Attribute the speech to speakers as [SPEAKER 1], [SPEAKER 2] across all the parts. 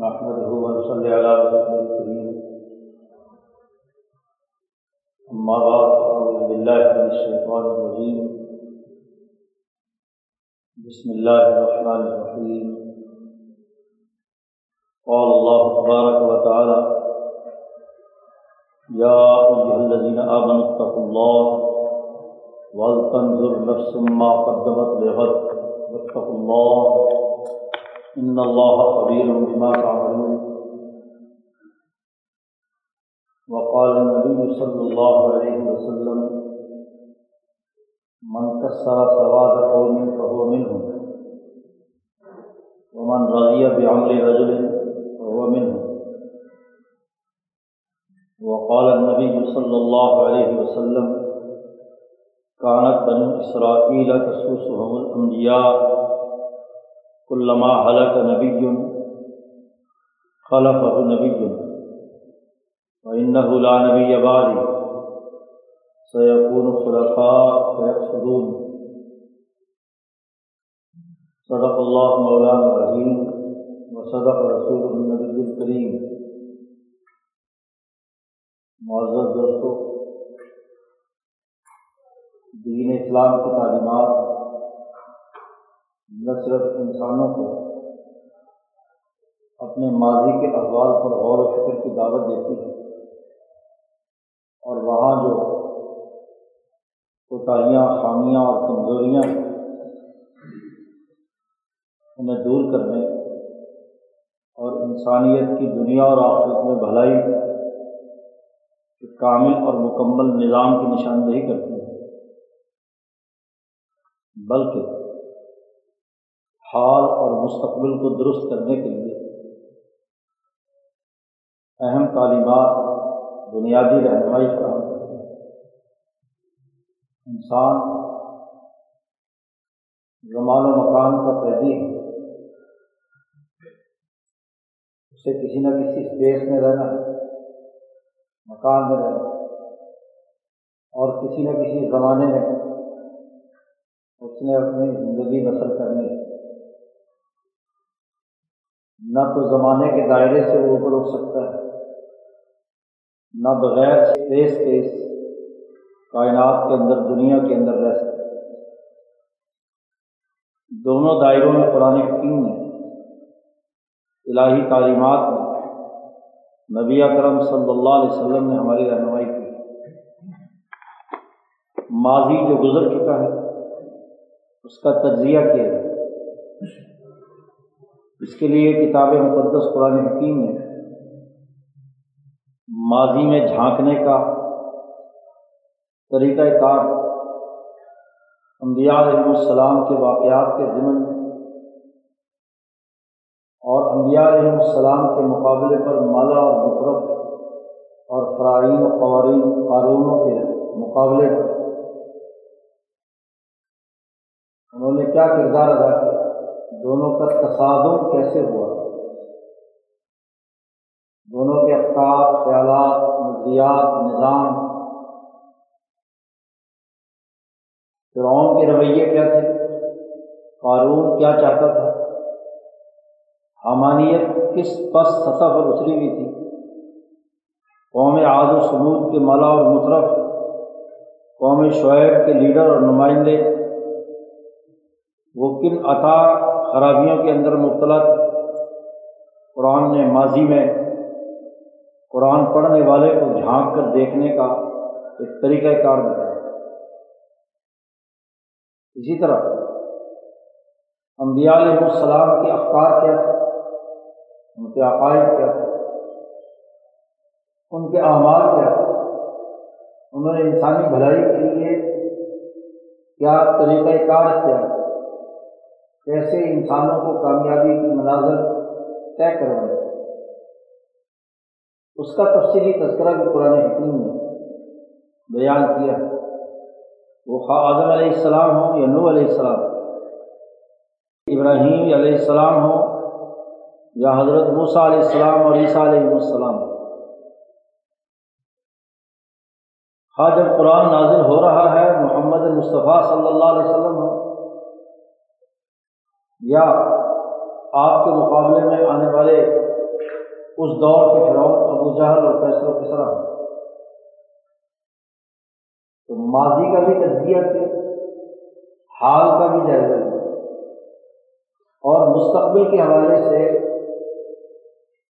[SPEAKER 1] محمد صلی اللہ الکریم اما بعد اعوذ باللہ من الشیطان الرجیم بسم اللہ الرحمن الرحیم قال اللہ تبارک و تعالی یا ایها الذین آمنوا اتقوا اللہ ولتنظر نفس ما قدمت لغد. واتقوا اللہ ان اللہ خبیر بما تعملون. وقال النبي صلى الله عليه وسلم، من كسر سواد قوم فهو منهم. ومن رضي بعمل رجل فهو منهم. وقال النبي صلى الله عليه وسلم، كانت بنو إسرائيل تسوسهم الأنبياء كلما هلك نبي خلفه نبي. وإنه لا نبي بعدي سيكون خلفاء فيقصدون صدق الله مولانا العظيم وصدق رسول النبي الكريم. معزز دوستو، دین اسلام کی تعلیمات نہ صرف انسانوں کو اپنے ماضی کے احوال پر غور و فکر کی دعوت دیتی ہے اور وہاں جو کوتاہیاں، خامیاں اور کمزوریاں انہیں دور کرنے اور انسانیت کی دنیا اور آخرت میں بھلائی کامل اور مکمل نظام کی نشاندہی کرتی ہے، بلکہ حال اور مستقبل کو درست کرنے کے لیے اہم تعلیمات بنیادی رہنمائی فراہم کرتے انسان زمان و مکان کا قیدی ہے۔ اسے کسی نہ کسی اسپیس میں رہنا ہے، مکان میں رہنا اور کسی نہ کسی زمانے میں اس نے اپنی زندگی بسر کرنی ہے۔ نہ تو زمانے کے دائرے سے وہ اوپر اٹھ سکتا ہے، نہ بغیر اسپیس کے اس کائنات کے اندر، دنیا کے اندر رہ سکتا ہے۔ دونوں دائروں میں قرآن حکیم نے الہی تعلیمات میں نبی اکرم صلی اللہ علیہ وسلم نے ہماری رہنمائی کی۔ ماضی جو گزر چکا ہے، اس کا تجزیہ کیا ہے۔ اس کے لیے کتاب مقدس قرآن حکیم نے ماضی میں جھانکنے کا طریقہ کار انبیاء علیہ السلام کے واقعات کے ضمن اور انبیاء علیہ السلام کے مقابلے پر مالا اور مقرف اور فرائین و قوارین قانونوں کے مقابلے پر۔ انہوں نے کیا کردار ادا کیا؟ دونوں کا تصادم کیسے ہوا؟ دونوں کے افطار خیالات، نظریات، نظام۔ فرعون کے رویے کیا تھے؟ قارون کیا چاہتا تھا؟ حمانیت کس پس سطح پر اتری ہوئی تھی؟ قوم آد و سلود کے ملا اور مطرف قوم شعیب کے لیڈر اور نمائندے۔ وہ کن عطا خرابیوں کے اندر مبتلا تھے۔ قرآن نے ماضی میں قرآن پڑھنے والے کو جھانک کر دیکھنے کا ایک طریقہ کار بتایا اسی طرح انبیاء علیہ السلام کے افکار کیا تھے؟ ان کے عقائد کیا تھے؟ ان کے اعمال کیا تھے؟ انہوں نے انسانی بھلائی کے لیے کیا طریقہ کار اختیار کیا؟ کیسے انسانوں کو کامیابی کی مناظر طے کروائے اس کا تفصیلی تذکرہ بھی قرآن حکیم نے بیان کیا۔ وہ خواہ اعظم علیہ السلام ہوں یا نو علیہ السلام، ابراہیم علیہ السلام ہوں یا حضرت موسیٰ علیہ السلام اور عیسیٰ علیہ السلام۔ خواہ جب قرآن نازل ہو رہا ہے، محمد مصطفیٰ صلی اللہ علیہ وسلم ہوں یا آپ کے مقابلے میں آنے والے اس دور کے فرعون، ابو جہل اور کیسر و کسرا تو ماضی کا بھی تجزیہ کیا حال کا بھی جائزہ لیا۔ اور مستقبل کے حوالے سے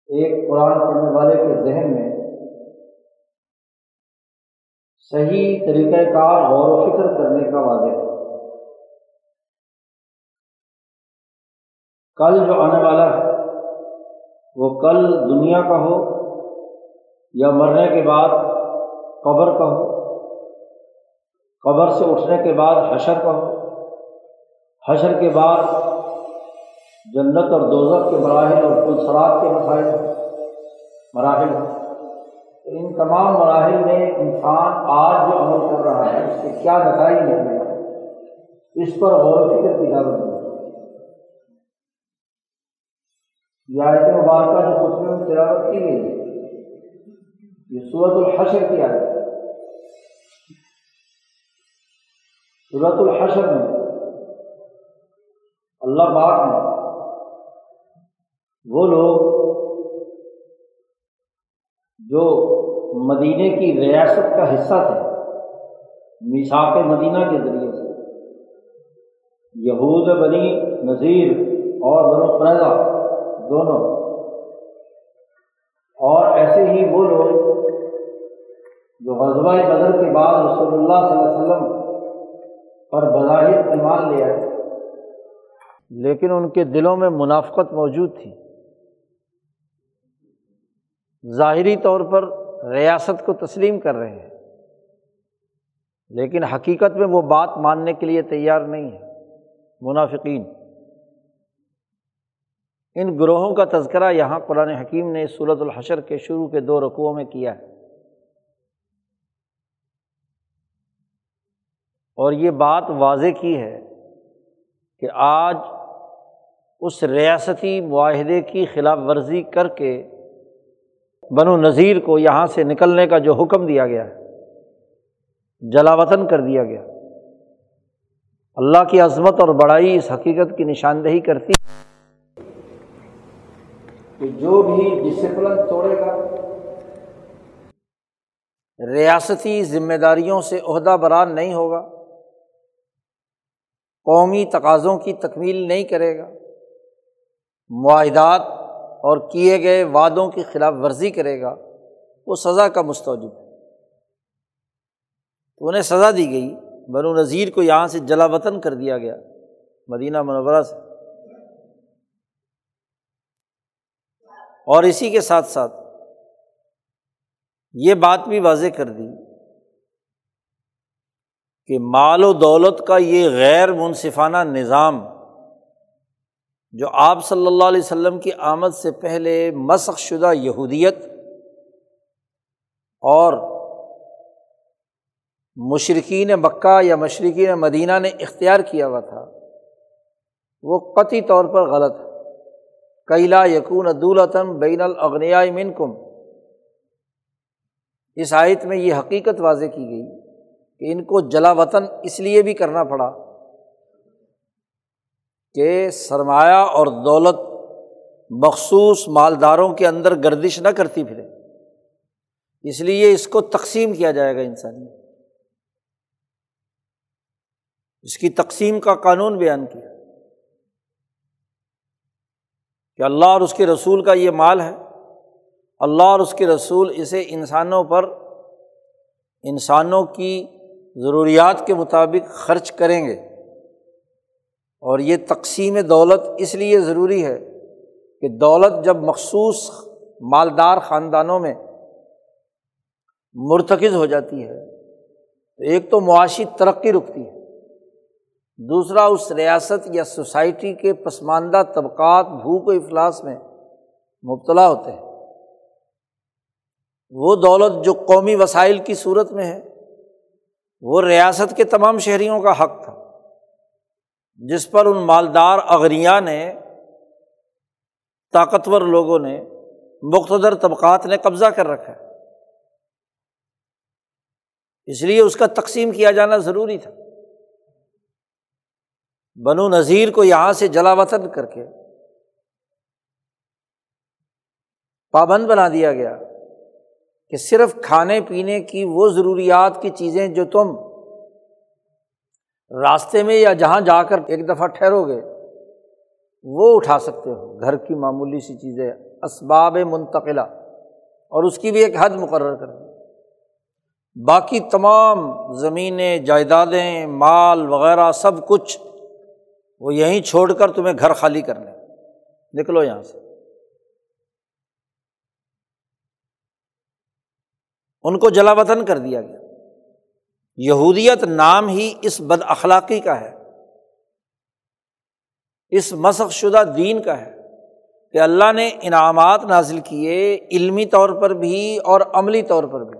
[SPEAKER 1] ایک قرآن پڑھنے والے کے ذہن میں صحیح طریقۂ کار غور و فکر کرنے کا واضح ہے۔ کل جو آنے والا ہے، وہ کل دنیا کا ہو یا مرنے کے بعد قبر کا ہو، قبر سے اٹھنے کے بعد حشر کا ہو، حشر کے بعد جنت اور دوزت کے مراحل اور پلسرات کے مسائل مراحل۔ ان تمام مراحل میں انسان آج جو عمل کر رہا ہے، اس سے کیا نتائج نکلے اس پر غور فکر کی ضرورت ہے یہ آیت مبارکہ جو اس میں تلاوت کی گئی ہے۔ یہ صورت الحشر کی آیت صورت الحشر میں اللہ پاک نے وہ لوگ جو مدینہ کی ریاست کا حصہ تھے میساک مدینہ کے ذریعے سے، یہود بنی نذیر اور بنو قریضہ دونوں۔ اور ایسے ہی وہ لوگ جو غزبۂ بدر کے بعد رسول اللہ صلی اللہ علیہ وسلم پر بظاہر ایمان لے آئے، لیکن ان کے دلوں میں منافقت موجود تھی۔ ظاہری طور پر ریاست کو تسلیم کر رہے ہیں، لیکن حقیقت میں وہ بات ماننے کے لیے تیار نہیں ہے منافقین ان گروہوں کا تذکرہ یہاں قرآن حکیم نے صورت الحشر کے شروع کے دو رقوؤں میں کیا ہے۔ اور یہ بات واضح کی ہے کہ آج اس ریاستی معاہدے کی خلاف ورزی کر کے بن و نذیر کو یہاں سے نکلنے کا جو حکم دیا گیا ہے جلا وطن کر دیا گیا۔ اللہ کی عظمت اور بڑائی اس حقیقت کی نشاندہی کرتی کہ جو بھی ڈسپلن توڑے گا۔ ریاستی ذمہ داریوں سے عہدہ بران نہیں ہوگا۔ قومی تقاضوں کی تکمیل نہیں کرے گا۔ معاہدات اور کیے گئے وعدوں کی خلاف ورزی کرے گا۔ وہ سزا کا مستوجب ہے۔ تو انہیں سزا دی گئی۔ بنو نذیر کو یہاں سے جلا وطن کر دیا گیا۔ مدینہ منورہ سے۔ اور اسی کے ساتھ ساتھ یہ بات بھی واضح کر دی کہ مال و دولت کا یہ غیر منصفانہ نظام جو آپ صلی اللہ علیہ وسلم کی آمد سے پہلے مسخ شدہ یہودیت اور مشرقین مکہ یا مشرقین مدینہ نے اختیار کیا ہوا تھا، وہ قطعی طور پر غلط ہے۔ کیلا یقون دولتم بین الاغنیا من کم اس آیت میں یہ حقیقت واضح کی گئی کہ ان کو جلا وطن اس لیے بھی کرنا پڑا کہ سرمایہ اور دولت مخصوص مالداروں کے اندر گردش نہ کرتی پھرے۔ اس لیے اس کو تقسیم کیا جائے گا انسانی۔ اس کی تقسیم کا قانون بیان کیا۔ کہ اللہ اور اس کے رسول کا یہ مال ہے۔ اللہ اور اس کے رسول اسے انسانوں پر، انسانوں کی ضروریات کے مطابق خرچ کریں گے۔ اور یہ تقسیم دولت اس لیے ضروری ہے کہ دولت جب مخصوص مالدار خاندانوں میں مرتکز ہو جاتی ہے، تو ایک تو معاشی ترقی رکتی ہے۔ دوسرا، اس ریاست یا سوسائٹی کے پسماندہ طبقات بھوک و افلاس میں مبتلا ہوتے ہیں۔ وہ دولت جو قومی وسائل کی صورت میں ہے، وہ ریاست کے تمام شہریوں کا حق تھا، جس پر ان مالدار اغریا نے، طاقتور لوگوں نے مختصر طبقات نے قبضہ کر رکھا۔ ہے اس لیے اس کا تقسیم کیا جانا ضروری تھا۔ بنو نذیر کو یہاں سے جلا وطن کر کے پابند بنا دیا گیا کہ صرف کھانے پینے کی وہ ضروریات کی چیزیں جو تم راستے میں یا جہاں جا کر ایک دفعہ ٹھہرو گے، وہ اٹھا سکتے ہو۔ گھر کی معمولی سی چیزیں، اسباب منتقلہ، اور اس کی بھی ایک حد مقرر کر دی۔ باقی تمام زمینیں، جائیدادیں، مال وغیرہ، سب کچھ وہ یہیں چھوڑ کر تمہیں گھر خالی کر لیں۔ نکلو یہاں سے۔ ان کو جلا وطن کر دیا گیا۔ یہودیت نام ہی اس بد اخلاقی کا ہے۔ اس مسق شدہ دین کا ہے کہ اللہ نے انعامات نازل کیے علمی طور پر بھی اور عملی طور پر بھی۔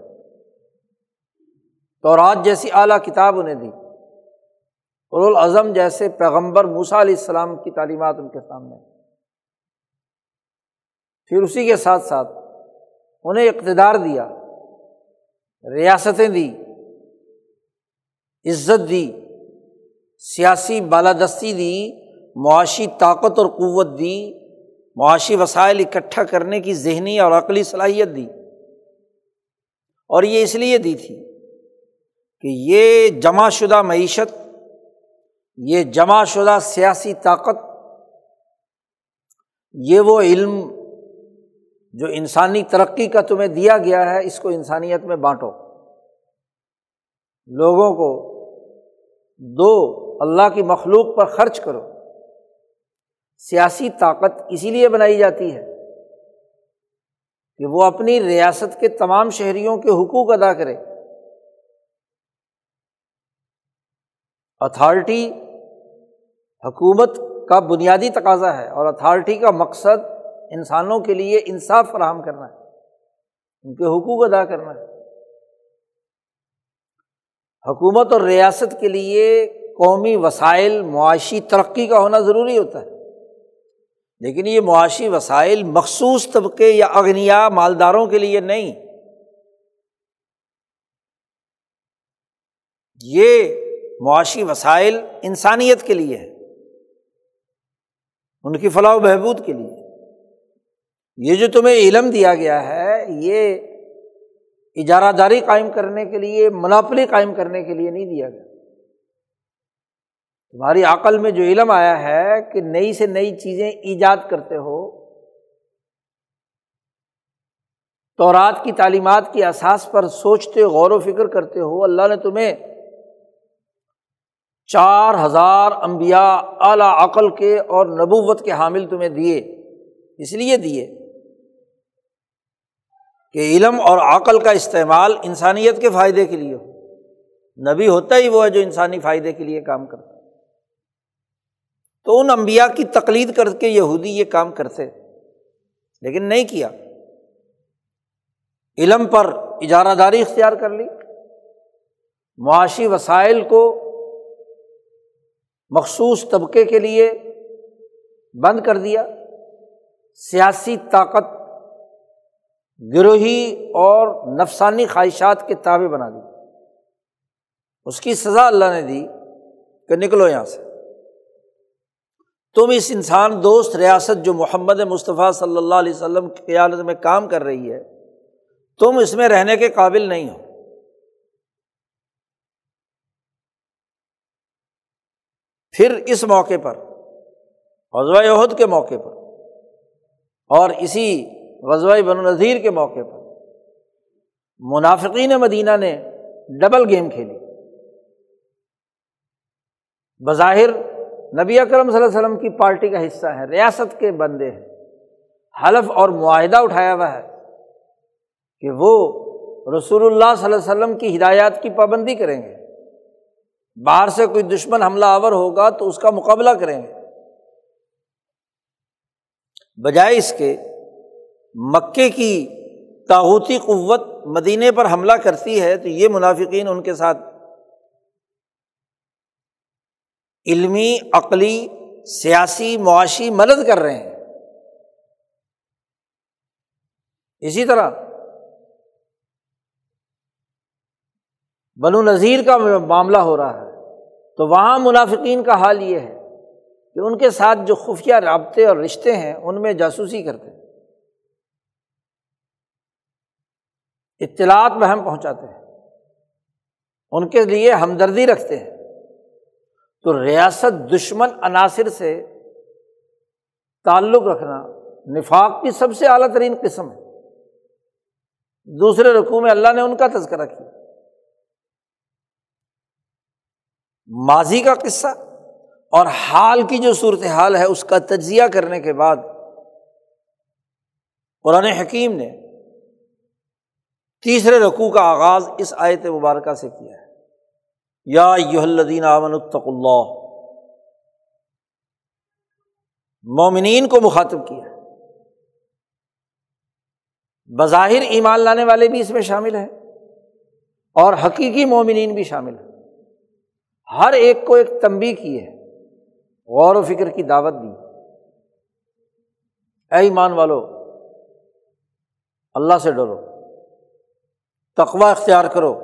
[SPEAKER 1] تو رات جیسی اعلیٰ کتاب انہیں دی۔ الاظم جیسے پیغمبر موسا علیہ السلام کی تعلیمات ان کے سامنے۔ پھر اسی کے ساتھ ساتھ انہیں اقتدار دیا، ریاستیں دی، عزت دی، سیاسی بالادستی دی، معاشی طاقت اور قوت دی، معاشی وسائل اکٹھا کرنے کی ذہنی اور عقلی صلاحیت دی۔ اور یہ اس لیے دی تھی کہ یہ جمع شدہ معیشت یہ جمع شدہ سیاسی طاقت، یہ وہ علم جو انسانی ترقی کا تمہیں دیا گیا ہے، اس کو انسانیت میں بانٹو۔ لوگوں کو دو، اللہ کی مخلوق پر خرچ کرو۔ سیاسی طاقت اسی لیے بنائی جاتی ہے کہ وہ اپنی ریاست کے تمام شہریوں کے حقوق ادا کرے۔ اتھارٹی حکومت کا بنیادی تقاضا ہے اور اتھارٹی کا مقصد انسانوں کے لیے انصاف فراہم کرنا ہے، ان کے حقوق ادا کرنا ہے۔ حکومت اور ریاست کے لیے قومی وسائل، معاشی ترقی کا ہونا ضروری ہوتا ہے۔ لیکن یہ معاشی وسائل مخصوص طبقے یا اگنیا مالداروں کے لیے نہیں۔ یہ معاشی وسائل انسانیت کے لیے ہے ان کی فلاح و بہبود کے لیے۔ یہ جو تمہیں علم دیا گیا ہے، یہ اجارہ داری قائم کرنے کے لیے، مناپلی قائم کرنے کے لیے نہیں دیا گیا۔ تمہاری عقل میں جو علم آیا ہے کہ نئی سے نئی چیزیں ایجاد کرتے ہو تو رات کی تعلیمات کی احساس پر سوچتے، غور و فکر کرتے ہو، اللہ نے تمہیں چار ہزار امبیا اعلیٰ عقل کے اور نبوت کے حامل تمہیں دیے۔ اس لیے دیے کہ علم اور عقل کا استعمال انسانیت کے فائدے کے لیے ہو۔ نبی ہوتا ہی وہ ہے جو انسانی فائدے کے لیے کام کرتا تو ان امبیا کی تقلید کر کے یہودی یہ کام کرتے۔ لیکن نہیں کیا۔ علم پر اجارہ داری اختیار کر لی۔ معاشی وسائل کو مخصوص طبقے کے لیے بند کر دیا۔ سیاسی طاقت، گروہی اور نفسانی خواہشات کے تابے بنا دی۔ اس کی سزا اللہ نے دی کہ نکلو یہاں سے۔ تم اس انسان دوست ریاست جو محمد مصطفیٰ صلی اللہ علیہ وسلم کی قیادت میں کام کر رہی ہے، تم اس میں رہنے کے قابل نہیں ہو۔ پھر اس موقع پر، غزوہ عہد کے موقع پر اور اسی غزوہ بن نظیر کے موقع پر منافقین مدینہ نے ڈبل گیم کھیلی۔ بظاہر نبی اکرم صلی اللہ علیہ وسلم کی پارٹی کا حصہ ہے، ریاست کے بندے ہیں۔ حلف اور معاہدہ اٹھایا ہوا ہے کہ وہ رسول اللہ صلی اللہ علیہ وسلم کی ہدایات کی پابندی کریں گے۔ باہر سے کوئی دشمن حملہ آور ہوگا تو اس کا مقابلہ کریں گے۔ بجائے اس کے، مکے کی تاوتی قوت مدینے پر حملہ کرتی ہے تو یہ منافقین ان کے ساتھ علمی، عقلی، سیاسی، معاشی مدد کر رہے ہیں۔ اسی طرح بنو نذیر کا معاملہ ہو رہا ہے۔ تو وہاں منافقین کا حال یہ ہے کہ ان کے ساتھ جو خفیہ رابطے اور رشتے ہیں، ان میں جاسوسی کرتے ہیں۔ اطلاعات بہم پہنچاتے ہیں۔ ان کے لیے ہمدردی رکھتے ہیں۔ تو ریاست دشمن عناصر سے تعلق رکھنا نفاق کی سب سے اعلیٰ ترین قسم ہے۔ دوسرے رقوع میں اللہ نے ان کا تذکرہ کیا۔ ماضی کا قصہ اور حال کی جو صورت حال ہے، اس کا تجزیہ کرنے کے بعد قرآن حکیم نے تیسرے رقوع کا آغاز اس آیت مبارکہ سے کیا ہے۔ یا الدین امن الطق اللہ۔ مومنین کو مخاطب کیا۔ بظاہر ایمان لانے والے بھی اس میں شامل ہیں اور حقیقی مومنین بھی شامل ہیں۔ ہر ایک کو ایک تمبی کی ہے، غور و فکر کی دعوت دی۔ اے ایمان والو، اللہ سے ڈرو تقوا اختیار کرو۔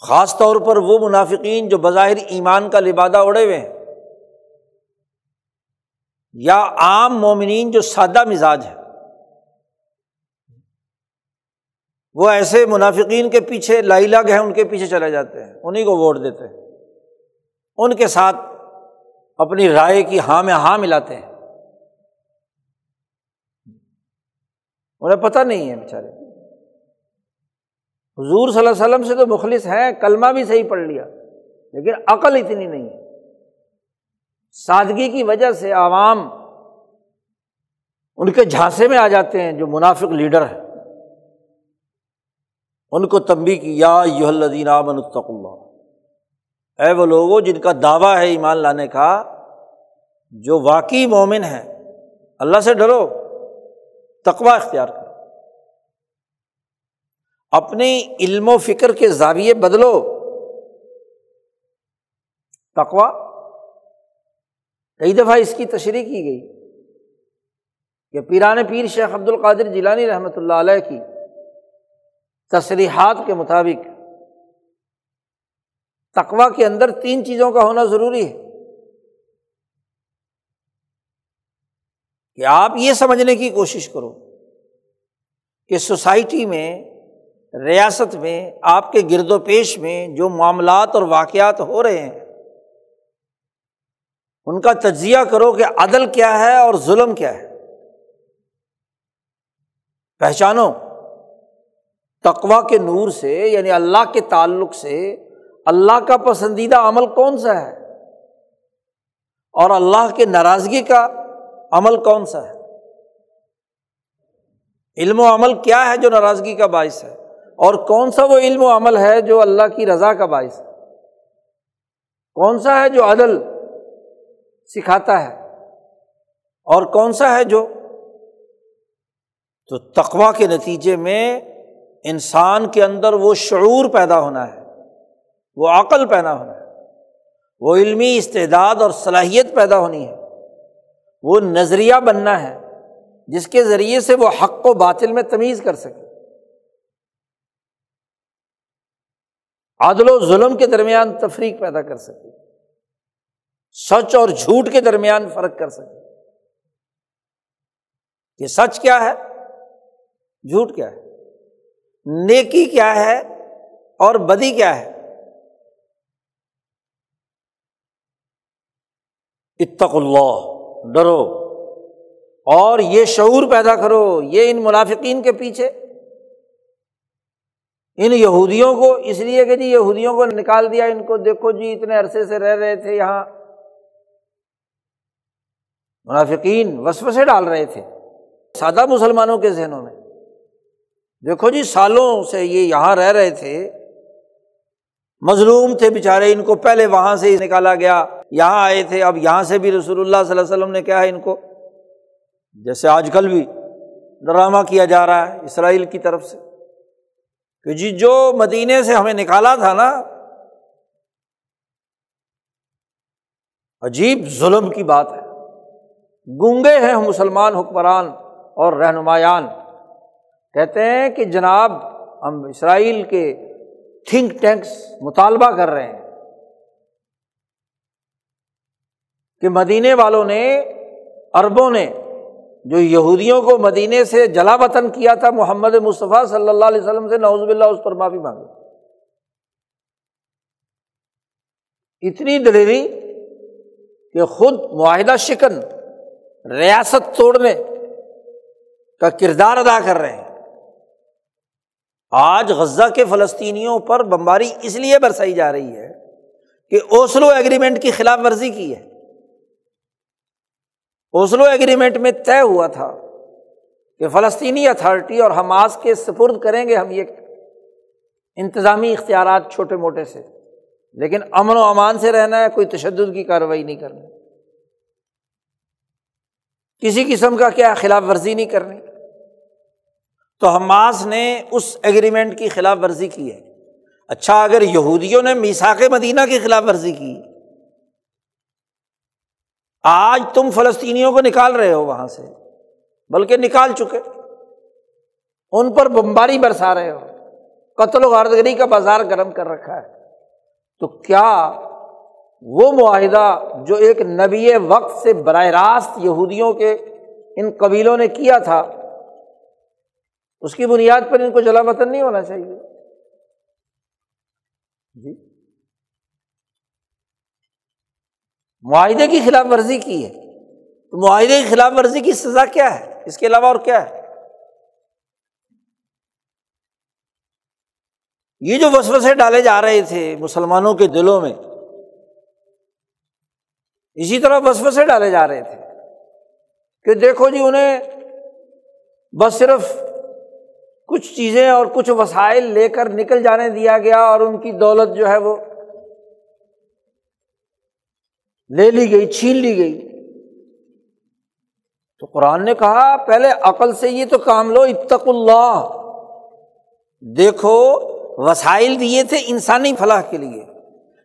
[SPEAKER 1] خاص طور پر وہ منافقین جو بظاہر ایمان کا لبادہ اڑے ہوئے ہیں۔ یا عام مومنین جو سادہ مزاج ہے وہ ایسے منافقین کے پیچھے لائی لگ ہیں، ان کے پیچھے چلے جاتے ہیں انہیں کو ووٹ دیتے ہیں۔ ان کے ساتھ اپنی رائے کی ہاں میں ہاں ملاتے ہیں۔ انہیں پتہ نہیں ہے بیچارے۔ حضور صلی اللہ علیہ وسلم سے تو مخلص ہیں، کلمہ بھی صحیح پڑھ لیا، لیکن عقل اتنی نہیں ہے۔ سادگی کی وجہ سے عوام ان کے جھانسے میں آ جاتے ہیں، جو منافق لیڈر ہے ان کو تمبی کی، یا یو الدین آمن الطق اللہ۔ اے وہ لوگوں جن کا دعویٰ ہے ایمان لانے کا، جو واقعی مومن ہے اللہ سے ڈرو تقوا اختیار کرو۔ اپنی علم و فکر کے زاویے بدلو۔ تقوا کئی دفعہ اس کی تشریح کی گئی کہ پیران پیر شیخ عبد القادر جیلانی رحمۃ اللہ علیہ کی تصریحات کے مطابق۔ تقوا کے اندر تین چیزوں کا ہونا ضروری ہے۔ کہ آپ یہ سمجھنے کی کوشش کرو کہ سوسائٹی میں، ریاست میں، آپ کے گرد و پیش میں جو معاملات اور واقعات ہو رہے ہیں، ان کا تجزیہ کرو کہ عدل کیا ہے اور ظلم کیا ہے۔ پہچانو۔ تقوا کے نور سے یعنی اللہ کے تعلق سے، اللہ کا پسندیدہ عمل کون سا ہے؟ اور اللہ کے ناراضگی کا عمل کون سا ہے؟ علم و عمل کیا ہے جو ناراضگی کا باعث ہے؟ اور کون سا وہ علم و عمل ہے جو اللہ کی رضا کا باعث ہے؟ کون سا ہے جو عدل سکھاتا ہے؟ اور کون سا ہے جو، تو تقوا کے نتیجے میں انسان کے اندر وہ شعور پیدا ہونا ہے، وہ عقل پیدا ہونا ہے، وہ علمی استعداد اور صلاحیت پیدا ہونی ہے، وہ نظریہ بننا ہے جس کے ذریعے سے وہ حق و باطل میں تمیز کر سکے۔ عادل و ظلم کے درمیان تفریق پیدا کر سکے۔ سچ اور جھوٹ کے درمیان فرق کر سکے۔ کہ سچ کیا ہے؟ جھوٹ کیا ہے؟ نیکی کیا ہے اور بدی کیا ہے؟ اتق اللہ، ڈرو۔ اور یہ شعور پیدا کرو، یہ ان منافقین کے پیچھے۔ ان یہودیوں کو، اس لیے کہ جی یہودیوں کو نکال دیا، ان کو دیکھو جی اتنے عرصے سے رہ رہے تھے یہاں۔ منافقین وسو سے ڈال رہے تھے۔ سادہ مسلمانوں کے ذہنوں میں۔ دیکھو جی سالوں سے یہ یہاں رہ رہے تھے۔ مظلوم تھے بےچارے ان کو پہلے وہاں سے ہی نکالا گیا، یہاں آئے تھے، اب یہاں سے بھی رسول اللہ صلی اللہ علیہ وسلم نے کیا ہے ان کو۔ جیسے آج کل بھی ڈرامہ کیا جا رہا ہے اسرائیل کی طرف سے۔ کہ جی جو مدینے سے ہمیں نکالا تھا نا، عجیب ظلم کی بات ہے۔ گونگے ہیں مسلمان حکمران اور رہنمایان۔ کہتے ہیں کہ جناب ہم اسرائیل کے تھنک ٹینکس مطالبہ کر رہے ہیں کہ مدینے والوں نے اربوں نے، جو یہودیوں کو مدینے سے جلا وطن کیا تھا محمد مصطفیٰ صلی اللہ علیہ وسلم سے نوزب اللہ اس پر معافی مانگے اتنی دلیری کہ خود معاہدہ شکن، ریاست توڑنے کا کردار ادا کر رہے ہیں۔ آج غزہ کے فلسطینیوں پر بمباری اس لیے برسائی جا رہی ہے کہ اوسلو ایگریمنٹ کی خلاف ورزی کی ہے۔ اوسلو ایگریمنٹ میں طے ہوا تھا کہ فلسطینی اتھارٹی اور حماس کے سپرد کریں گے ہم یہ انتظامی اختیارات چھوٹے موٹے سے، لیکن امن و امان سے رہنا ہے، کوئی تشدد کی کارروائی نہیں کرنی۔ کسی قسم کا کیا خلاف ورزی نہیں کرنی۔ تو حماس نے اس ایگریمنٹ کی خلاف ورزی کی ہے۔ اچھا اگر یہودیوں نے میساک مدینہ کی خلاف ورزی کی۔ آج تم فلسطینیوں کو نکال رہے ہو وہاں سے، بلکہ نکال چکے۔ ان پر بمباری برسا رہے ہو۔ قتل و غاردگری کا بازار گرم کر رکھا ہے۔ تو کیا وہ معاہدہ جو ایک نبی وقت سے براہ راست یہودیوں کے ان قبیلوں نے کیا تھا اس کی بنیاد پر ان کو جلا وطن نہیں ہونا چاہیے۔ جی۔ معاہدے کی خلاف ورزی کی ہے۔ تو معاہدے کی خلاف ورزی کی سزا کیا ہے؟ اس کے علاوہ اور کیا ہے؟ یہ جو وسوسے ڈالے جا رہے تھے مسلمانوں کے دلوں میں، اسی طرح وسوسے ڈالے جا رہے تھے کہ دیکھو جی انہیں بس صرف کچھ چیزیں اور کچھ وسائل لے کر نکل جانے دیا گیا اور ان کی دولت جو ہے وہ لے لی گئی، چھین لی گئی۔ تو قرآن نے کہا، پہلے عقل سے یہ تو کام لو اتق اللہ۔ دیکھو، وسائل دیے تھے انسانی فلاح کے لیے۔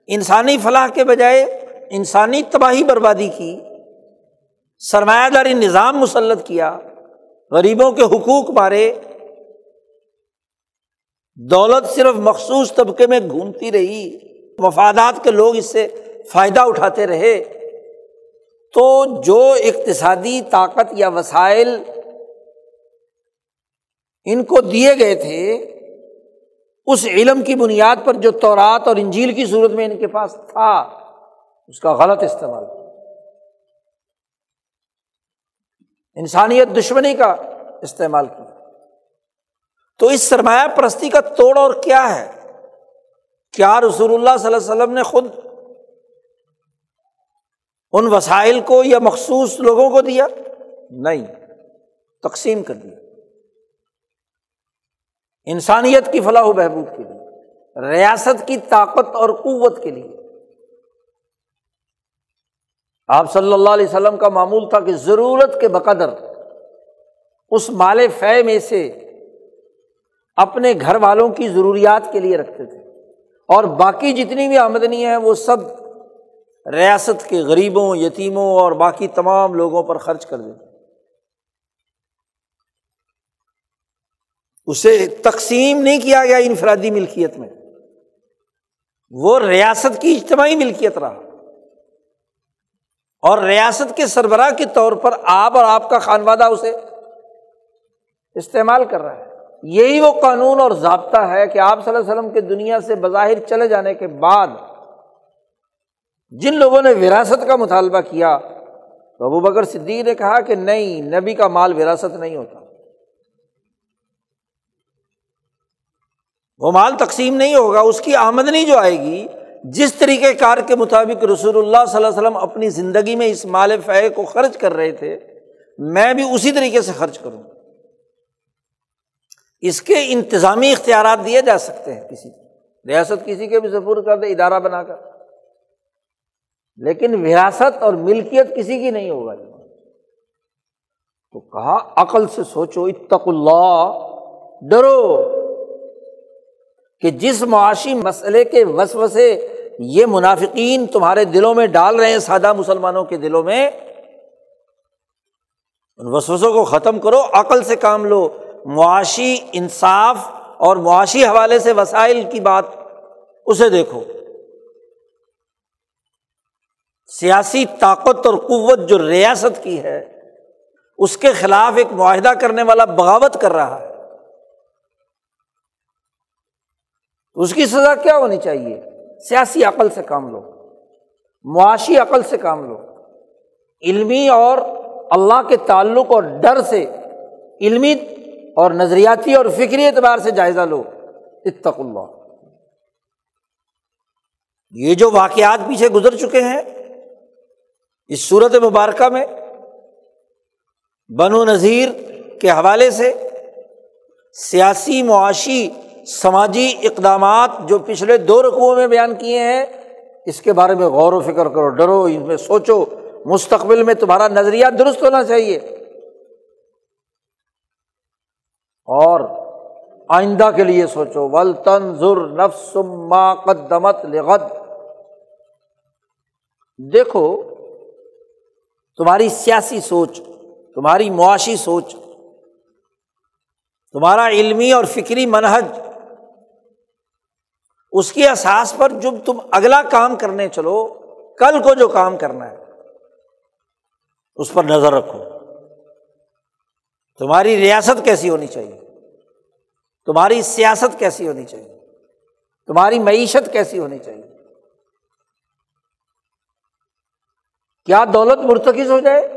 [SPEAKER 1] انسانی فلاح کے بجائے انسانی تباہی بربادی کی۔ سرمایہ داری نظام مسلط کیا۔ غریبوں کے حقوق مارے۔ دولت صرف مخصوص طبقے میں گھومتی رہی، مفادات کے لوگ اس سے فائدہ اٹھاتے رہے۔ تو جو اقتصادی طاقت یا وسائل ان کو دیے گئے تھے، اس علم کی بنیاد پر جو تورات اور انجیل کی صورت میں ان کے پاس تھا، اس کا غلط استعمال۔ کیا انسانیت دشمنی کا استعمال کیا۔ تو اس سرمایہ پرستی کا توڑ اور کیا ہے؟ کیا رسول اللہ صلی اللہ علیہ وسلم نے خود ان وسائل کو یا مخصوص لوگوں کو دیا؟ نہیں، تقسیم کر دیا۔ انسانیت کی فلاح و بہبود کے لیے، ریاست کی طاقت اور قوت کے لیے۔ آپ صلی اللہ علیہ وسلم کا معمول تھا کہ ضرورت کے بقدر اس مال فے میں سے اپنے گھر والوں کی ضروریات کے لیے رکھتے تھے۔ اور باقی جتنی بھی آمدنی ہے، وہ سب ریاست کے غریبوں، یتیموں اور باقی تمام لوگوں پر خرچ کر دیتے۔ اسے تقسیم نہیں کیا گیا انفرادی ملکیت میں۔ وہ ریاست کی اجتماعی ملکیت رہا۔ اور ریاست کے سربراہ کے طور پر آپ اور آپ کا خانوادہ اسے استعمال کر رہا ہے۔ یہی وہ قانون اور ضابطہ ہے کہ آپ صلی اللہ علیہ وسلم کے دنیا سے بظاہر چلے جانے کے بعد جن لوگوں نے وراثت کا مطالبہ کیا، تو ابو بکر صدیق نے کہا کہ نہیں، نبی کا مال وراثت نہیں ہوتا۔ وہ مال تقسیم نہیں ہوگا، اس کی آمدنی جو آئے گی، جس طریقے کار کے مطابق رسول اللہ صلی اللہ علیہ وسلم اپنی زندگی میں اس مال فے کو خرچ کر رہے تھے، میں بھی اسی طریقے سے خرچ کروں۔ اس کے انتظامی اختیارات دیے جا سکتے ہیں کسی کو ریاست کسی کے بھی ضرور کر دے، ادارہ بنا کر۔ لیکن وراثت اور ملکیت کسی کی نہیں ہوگا جی۔ تو کہا، عقل سے سوچو اتق اللہ، ڈرو کہ جس معاشی مسئلے کے وسو سے یہ منافقین تمہارے دلوں میں ڈال رہے ہیں، سادہ مسلمانوں کے دلوں میں، ان وسوسوں کو ختم کرو، عقل سے کام لو۔ معاشی انصاف اور معاشی حوالے سے وسائل کی بات، اسے دیکھو۔ سیاسی طاقت اور قوت جو ریاست کی ہے،
[SPEAKER 2] اس کے خلاف ایک معاہدہ کرنے والا بغاوت کر رہا ہے۔ اس کی سزا کیا ہونی چاہیے؟ سیاسی عقل سے کام لو، معاشی عقل سے کام لو۔ علمی اور اللہ کے تعلق اور ڈر سے، علمی اور نظریاتی اور فکری اعتبار سے جائزہ لو۔ اتق اللہ۔ یہ جو واقعات پیچھے گزر چکے ہیں، اس صورت مبارکہ میں بن و نذیر کے حوالے سے سیاسی، معاشی، سماجی اقدامات جو پچھلے دو رقوؤں میں بیان کیے ہیں، اس کے بارے میں غور و فکر کرو، ڈرو ان میں سوچو۔ مستقبل میں تمہارا نظریہ درست ہونا چاہیے۔ اور آئندہ کے لیے سوچو ول تنظر نفس ما قدمت لغد۔ دیکھو، تمہاری سیاسی سوچ، تمہاری معاشی سوچ، تمہارا علمی اور فکری منہج، اس کے احساس پر جب تم اگلا کام کرنے چلو، کل کو جو کام کرنا ہے، اس پر نظر رکھو۔ تمہاری ریاست کیسی ہونی چاہیے؟ تمہاری سیاست کیسی ہونی چاہیے؟ تمہاری معیشت کیسی ہونی چاہیے؟ کیا دولت مرتکز ہو جائے؟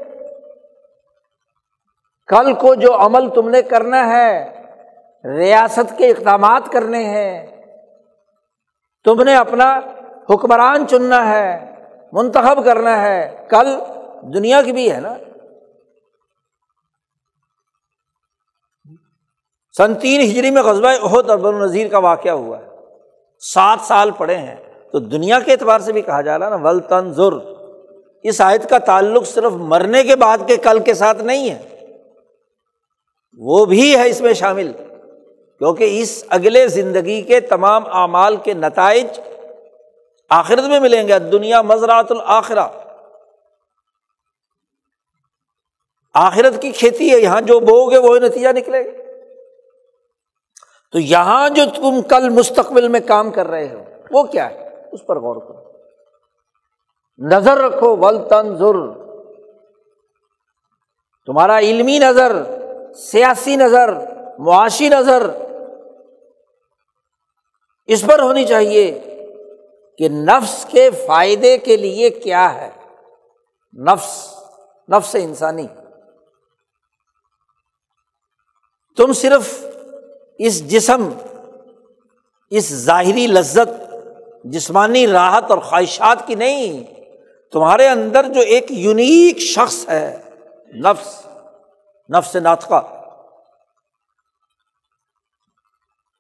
[SPEAKER 2] کل کو جو عمل تم نے کرنا ہے، ریاست کے اقدامات کرنے ہیں، تم نے اپنا حکمران چننا ہے، منتخب کرنا ہے، کل دنیا کی بھی ہے نا؟ سن تین ہجری میں قصبہ عہد اور بن نذیر کا واقعہ ہوا ہے۔ سات سال پڑے ہیں۔ تو دنیا کے اعتبار سے بھی کہا جا رہا نا، ول تنظر۔ اس آیت کا تعلق صرف مرنے کے بعد کے کل کے ساتھ نہیں ہے۔ وہ بھی ہے اس میں شامل۔ کیونکہ اس اگلے زندگی کے تمام اعمال کے نتائج آخرت میں ملیں گے۔ دنیا مزرات الآخرہ آخرت کی کھیتی ہے، یہاں جو بو گے، وہی نتیجہ نکلے گا۔ تو یہاں جو تم کل مستقبل میں کام کر رہے ہو، وہ کیا ہے؟ اس پر غور کرو۔ نظر رکھو، ول تنظر۔ تمہارا علمی نظر، سیاسی نظر، معاشی نظر اس پر ہونی چاہیے کہ نفس کے فائدے کے لیے کیا ہے۔ نفس نفس انسانی۔ تم صرف اس جسم، اس ظاہری لذت، جسمانی راحت اور خواہشات کی نہیں، تمہارے اندر جو ایک یونیک شخص ہے، نفس نفس ناطقہ۔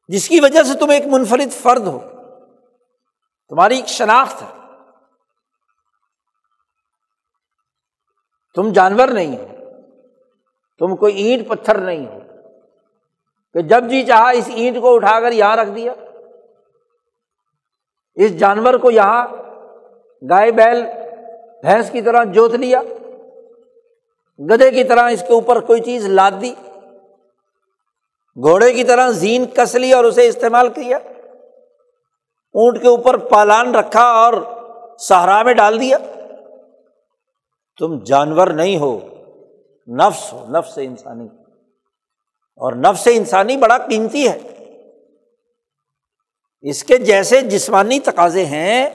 [SPEAKER 2] جس کی وجہ سے تم ایک منفرد فرد ہو، تمہاری ایک شناخت ہے۔ تم جانور نہیں ہو، تم کوئی اینٹ پتھر نہیں ہو۔ کہ جب جی چاہا اس اینٹ کو اٹھا کر یہاں رکھ دیا۔ اس جانور کو یہاں گائے، بیل، بھینس کی طرح جوت لیا۔ گدے کی طرح اس کے اوپر کوئی چیز لاد دی۔ گھوڑے کی طرح زین کس لی اور اسے استعمال کیا۔ اونٹ کے اوپر پالان رکھا اور سہارا میں ڈال دیا۔ تم جانور نہیں ہو، نفس ہو، نفس انسانی۔ اور نفس انسانی بڑا قیمتی ہے۔ اس کے جیسے جسمانی تقاضے ہیں،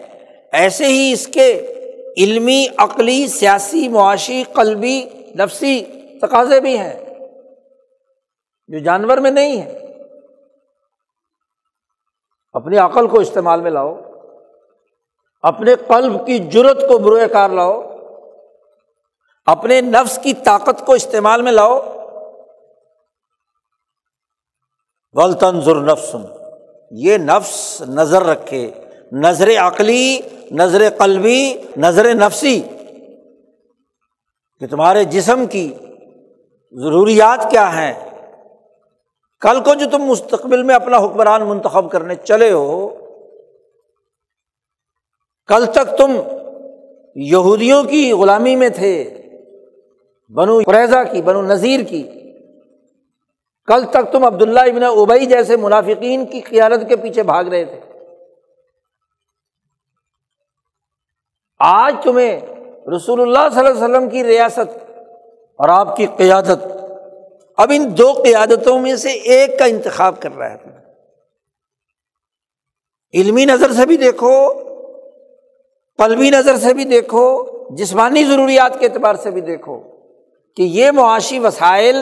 [SPEAKER 2] ایسے ہی اس کے علمی، عقلی، سیاسی، معاشی، قلبی، نفسی تقاضے بھی ہیں، جو جانور میں نہیں ہے اپنی عقل کو استعمال میں لاؤ، اپنے قلب کی جرت کو بروئے کار لاؤ، اپنے نفس کی طاقت کو استعمال میں لاؤ۔ ولطنظر نفس، یہ نفس نظر رکھے، نظر عقلی، نظر قلبی، نظر نفسی، کہ تمہارے جسم کی ضروریات کیا ہیں؟ کل کو جو تم مستقبل میں اپنا حکمران منتخب کرنے چلے ہو، کل تک تم یہودیوں کی غلامی میں تھے، بنو قریضہ کی، بنو نذیر کی کل تک تم عبداللہ ابن ابئی جیسے منافقین کی قیادت کے پیچھے بھاگ رہے تھے۔ آج تمہیں رسول اللہ صلی اللہ علیہ وسلم کی ریاست اور آپ کی قیادت، اب ان دو قیادتوں میں سے ایک کا انتخاب کر رہا ہے۔ علمی نظر سے بھی دیکھو، قلبی نظر سے بھی دیکھو، جسمانی ضروریات کے اعتبار سے بھی دیکھو کہ یہ معاشی وسائل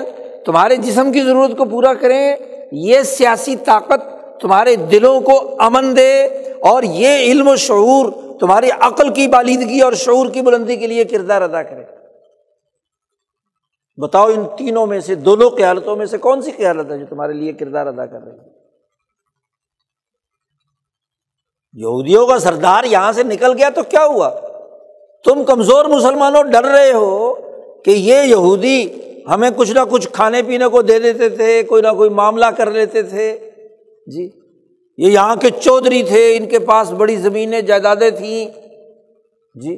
[SPEAKER 2] تمہارے جسم کی ضرورت کو پورا کریں، یہ سیاسی طاقت تمہارے دلوں کو امن دے اور یہ علم و شعور تمہاری عقل کی بالیدگی اور شعور کی بلندی کے لیے کردار ادا کرے۔ بتاؤ ان تینوں میں سے دونوں قیادتوں میں سے کون سی قیادت ہے جو تمہارے لیے کردار ادا کر رہی ہے؟ یہودیوں کا سردار یہاں سے نکل گیا تو کیا ہوا؟ تم کمزور مسلمانوں ڈر رہے ہو کہ یہ یہودی ہمیں کچھ نہ کچھ کھانے پینے کو دے دیتے تھے، کوئی نہ کوئی معاملہ کر لیتے تھے۔ جی یہ یہاں کے چودھری تھے، ان کے پاس بڑی زمینیں، جائیدادیں تھیں۔ جی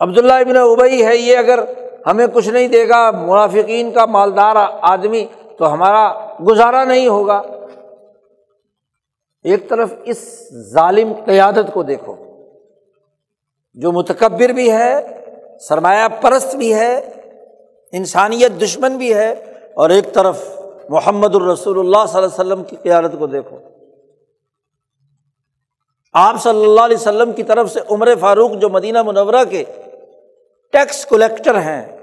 [SPEAKER 2] عبداللہ ابن ابئی ہے، یہ اگر ہمیں کچھ نہیں دے گا، منافقین کا مالدار آدمی، تو ہمارا گزارا نہیں ہوگا۔ ایک طرف اس ظالم قیادت کو دیکھو، جو متکبر بھی ہے سرمایہ پرست بھی ہے، انسانیت دشمن بھی ہے، اور ایک طرف محمد الرسول اللہ صلی اللہ علیہ وسلم کی قیادت کو دیکھو۔ آپ صلی اللہ علیہ وسلم کی طرف سے عمر فاروق جو مدینہ منورہ کے ٹیکس کلیکٹر ہیں،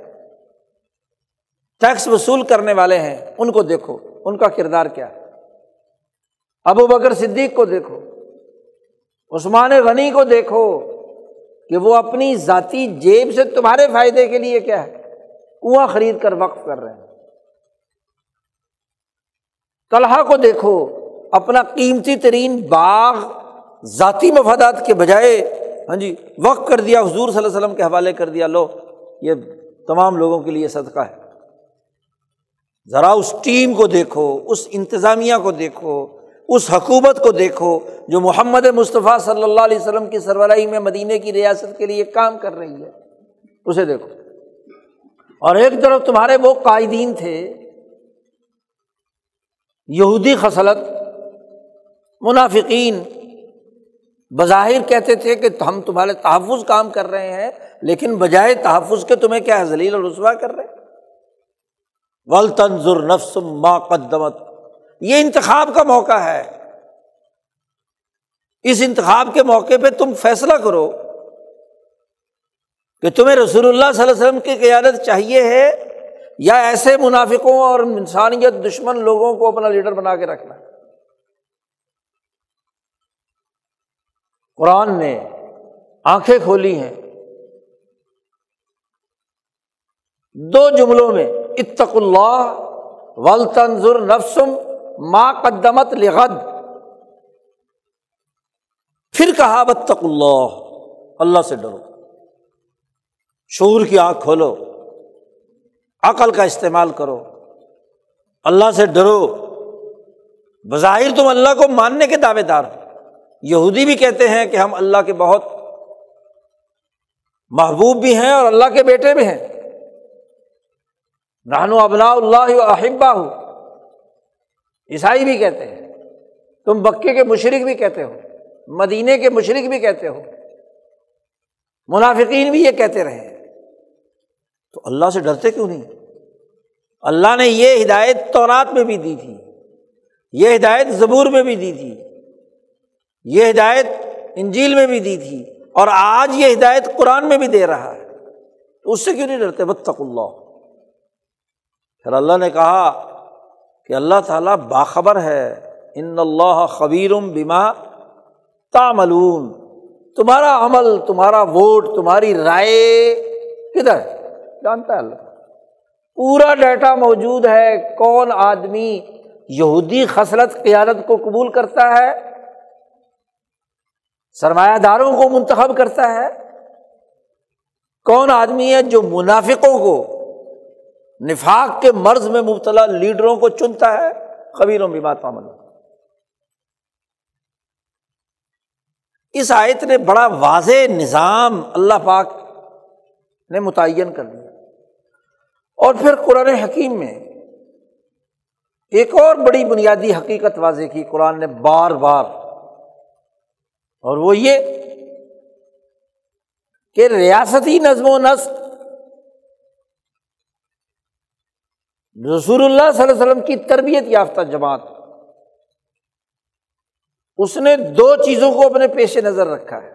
[SPEAKER 2] ٹیکس وصول کرنے والے ہیں، ان کو دیکھو۔ ان کا کردار کیا ہے؟ ابو بکر صدیق کو دیکھو، عثمان غنی کو دیکھو۔ کہ وہ اپنی ذاتی جیب سے تمہارے فائدے کے لیے کیا ہے؟ کنواں خرید کر وقف کر رہے ہیں۔ طلحہ کو دیکھو، اپنا قیمتی ترین باغ ذاتی مفادات کے بجائے ہاں جی وقف کر دیا، حضور صلی اللہ علیہ وسلم کے حوالے کر دیا، لو، یہ تمام لوگوں کے لیے صدقہ ہے۔ ذرا اس ٹیم کو دیکھو، اس انتظامیہ کو دیکھو اس حکومت کو دیکھو جو محمد مصطفیٰ صلی اللہ علیہ وسلم کی سربراہی میں مدینے کی ریاست کے لیے کام کر رہی ہے، اسے دیکھو۔ اور ایک طرف تمہارے وہ قائدین تھے، یہودی خصلت، منافقین۔ بظاہر کہتے تھے کہ ہم تمہارے تحفظ کام کر رہے ہیں، لیکن بجائے تحفظ کے تمہیں کیا ذلیل اور رسوا کر رہے؟ ول تنظر نفس ما قدمت۔ یہ انتخاب کا موقع ہے۔ اس انتخاب کے موقع پہ تم فیصلہ کرو کہ تمہیں رسول اللہ صلی اللہ علیہ وسلم کی قیادت چاہیے ہے یا ایسے منافقوں اور انسانیت دشمن لوگوں کو اپنا لیڈر بنا کے رکھنا۔ قرآن نے آنکھیں کھولی ہیں۔ دو جملوں میں اتق اللہ ول تنظر نفسم ماں قدمت لغد۔ پھر کہا بتق اللہ اللہ سے ڈرو۔ شور کی آنکھ کھولو، عقل کا استعمال کرو۔ اللہ سے ڈرو۔ بظاہر تم اللہ کو ماننے کے دعوے دار ہو۔ یہودی بھی کہتے ہیں کہ ہم اللہ کے بہت محبوب بھی ہیں اور اللہ کے بیٹے بھی ہیں۔ رہنو ابلا اللہ احبا ہو عیسائی بھی کہتے ہیں، تم بکے کے مشرق بھی کہتے ہو، مدینے کے مشرق بھی کہتے ہو، منافقین بھی یہ کہتے رہے۔ تو اللہ سے ڈرتے کیوں نہیں؟ اللہ نے یہ ہدایت تورات میں بھی دی تھی، یہ ہدایت زبور میں بھی دی تھی، یہ ہدایت انجیل میں بھی دی تھی، اور آج یہ ہدایت قرآن میں بھی دے رہا ہے۔ تو اس سے کیوں نہیں ڈرتے؟ بتق اللہ۔ پھر اللہ نے کہا کہ اللہ تعالیٰ باخبر ہے، ان اللہ خبیرم بیما تاملون تمہارا عمل، تمہارا ووٹ، تمہاری رائے کدھر جانتا ہے اللہ۔ پورا ڈیٹا موجود ہے، کون آدمی یہودی خصلت قیادت کو قبول کرتا ہے، سرمایہ داروں کو منتخب کرتا ہے، کون آدمی ہے جو منافقوں کو نفاق کے مرض میں مبتلا لیڈروں کو چنتا ہے، خبیروں بھی بات عمل اس آیت نے بڑا واضح نظام اللہ پاک نے متعین کر دیا۔ اور پھر قرآن حکیم میں ایک اور بڑی بنیادی حقیقت واضح کی۔ قرآن نے بار بار، اور وہ یہ کہ ریاستی نظم و نسق رسول اللہ صلی اللہ علیہ وسلم کی تربیت یافتہ جماعت. اس نے دو چیزوں کو اپنے پیش نظر رکھا ہے.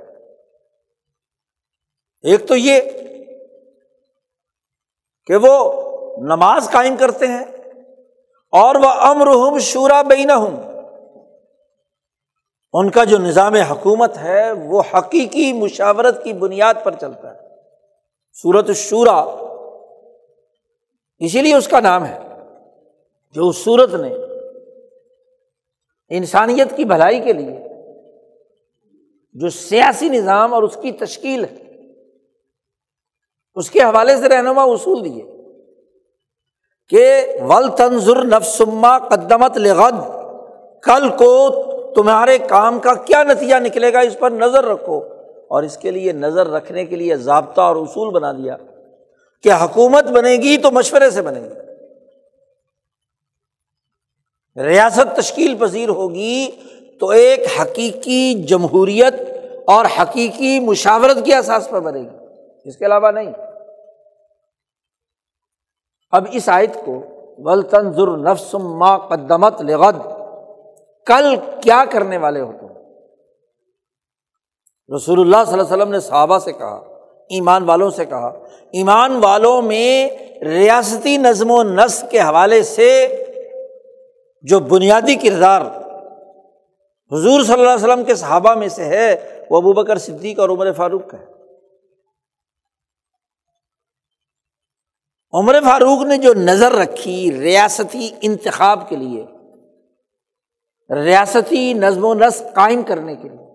[SPEAKER 2] ایک تو یہ کہ وہ نماز قائم کرتے ہیں اور وہ امر ہوں شورا بین ہوں ان کا جو نظام حکومت ہے وہ حقیقی مشاورت کی بنیاد پر چلتا ہے. سورت الشورا اسی لیے اس کا نام ہے جو اس سورت نے انسانیت کی بھلائی کے لیے جو سیاسی نظام اور اس کی تشکیل ہے، اس کے حوالے سے رہنما اصول دیے کہ ول تنظر نفسما قدمت لغد، کل کو تمہارے کام کا کیا نتیجہ نکلے گا اس پر نظر رکھو، اور اس کے لیے نظر رکھنے کے لیے ضابطہ اور اصول بنا دیا۔ کہ حکومت بنے گی تو مشورے سے بنے گی۔ ریاست تشکیل پذیر ہوگی تو ایک حقیقی جمہوریت اور حقیقی مشاورت کے احساس پر بنے گی۔ اس کے علاوہ نہیں۔ اب اس آیت کو ول تنظر نفس ما قدمت لغد کل کیا کرنے والے ہو تم؟ رسول اللہ صلی اللہ علیہ وسلم نے صحابہ سے کہا ایمان والوں سے کہا، ایمان والوں میں ریاستی نظم و نسق کے حوالے سے جو بنیادی کردار حضور صلی اللہ علیہ وسلم کے صحابہ میں سے ہے، وہ ابو بکر صدیق اور عمر فاروق کا ہے۔ عمر فاروق نے جو نظر رکھی ریاستی انتخاب کے لیے، ریاستی نظم و نسق قائم کرنے کے لیے،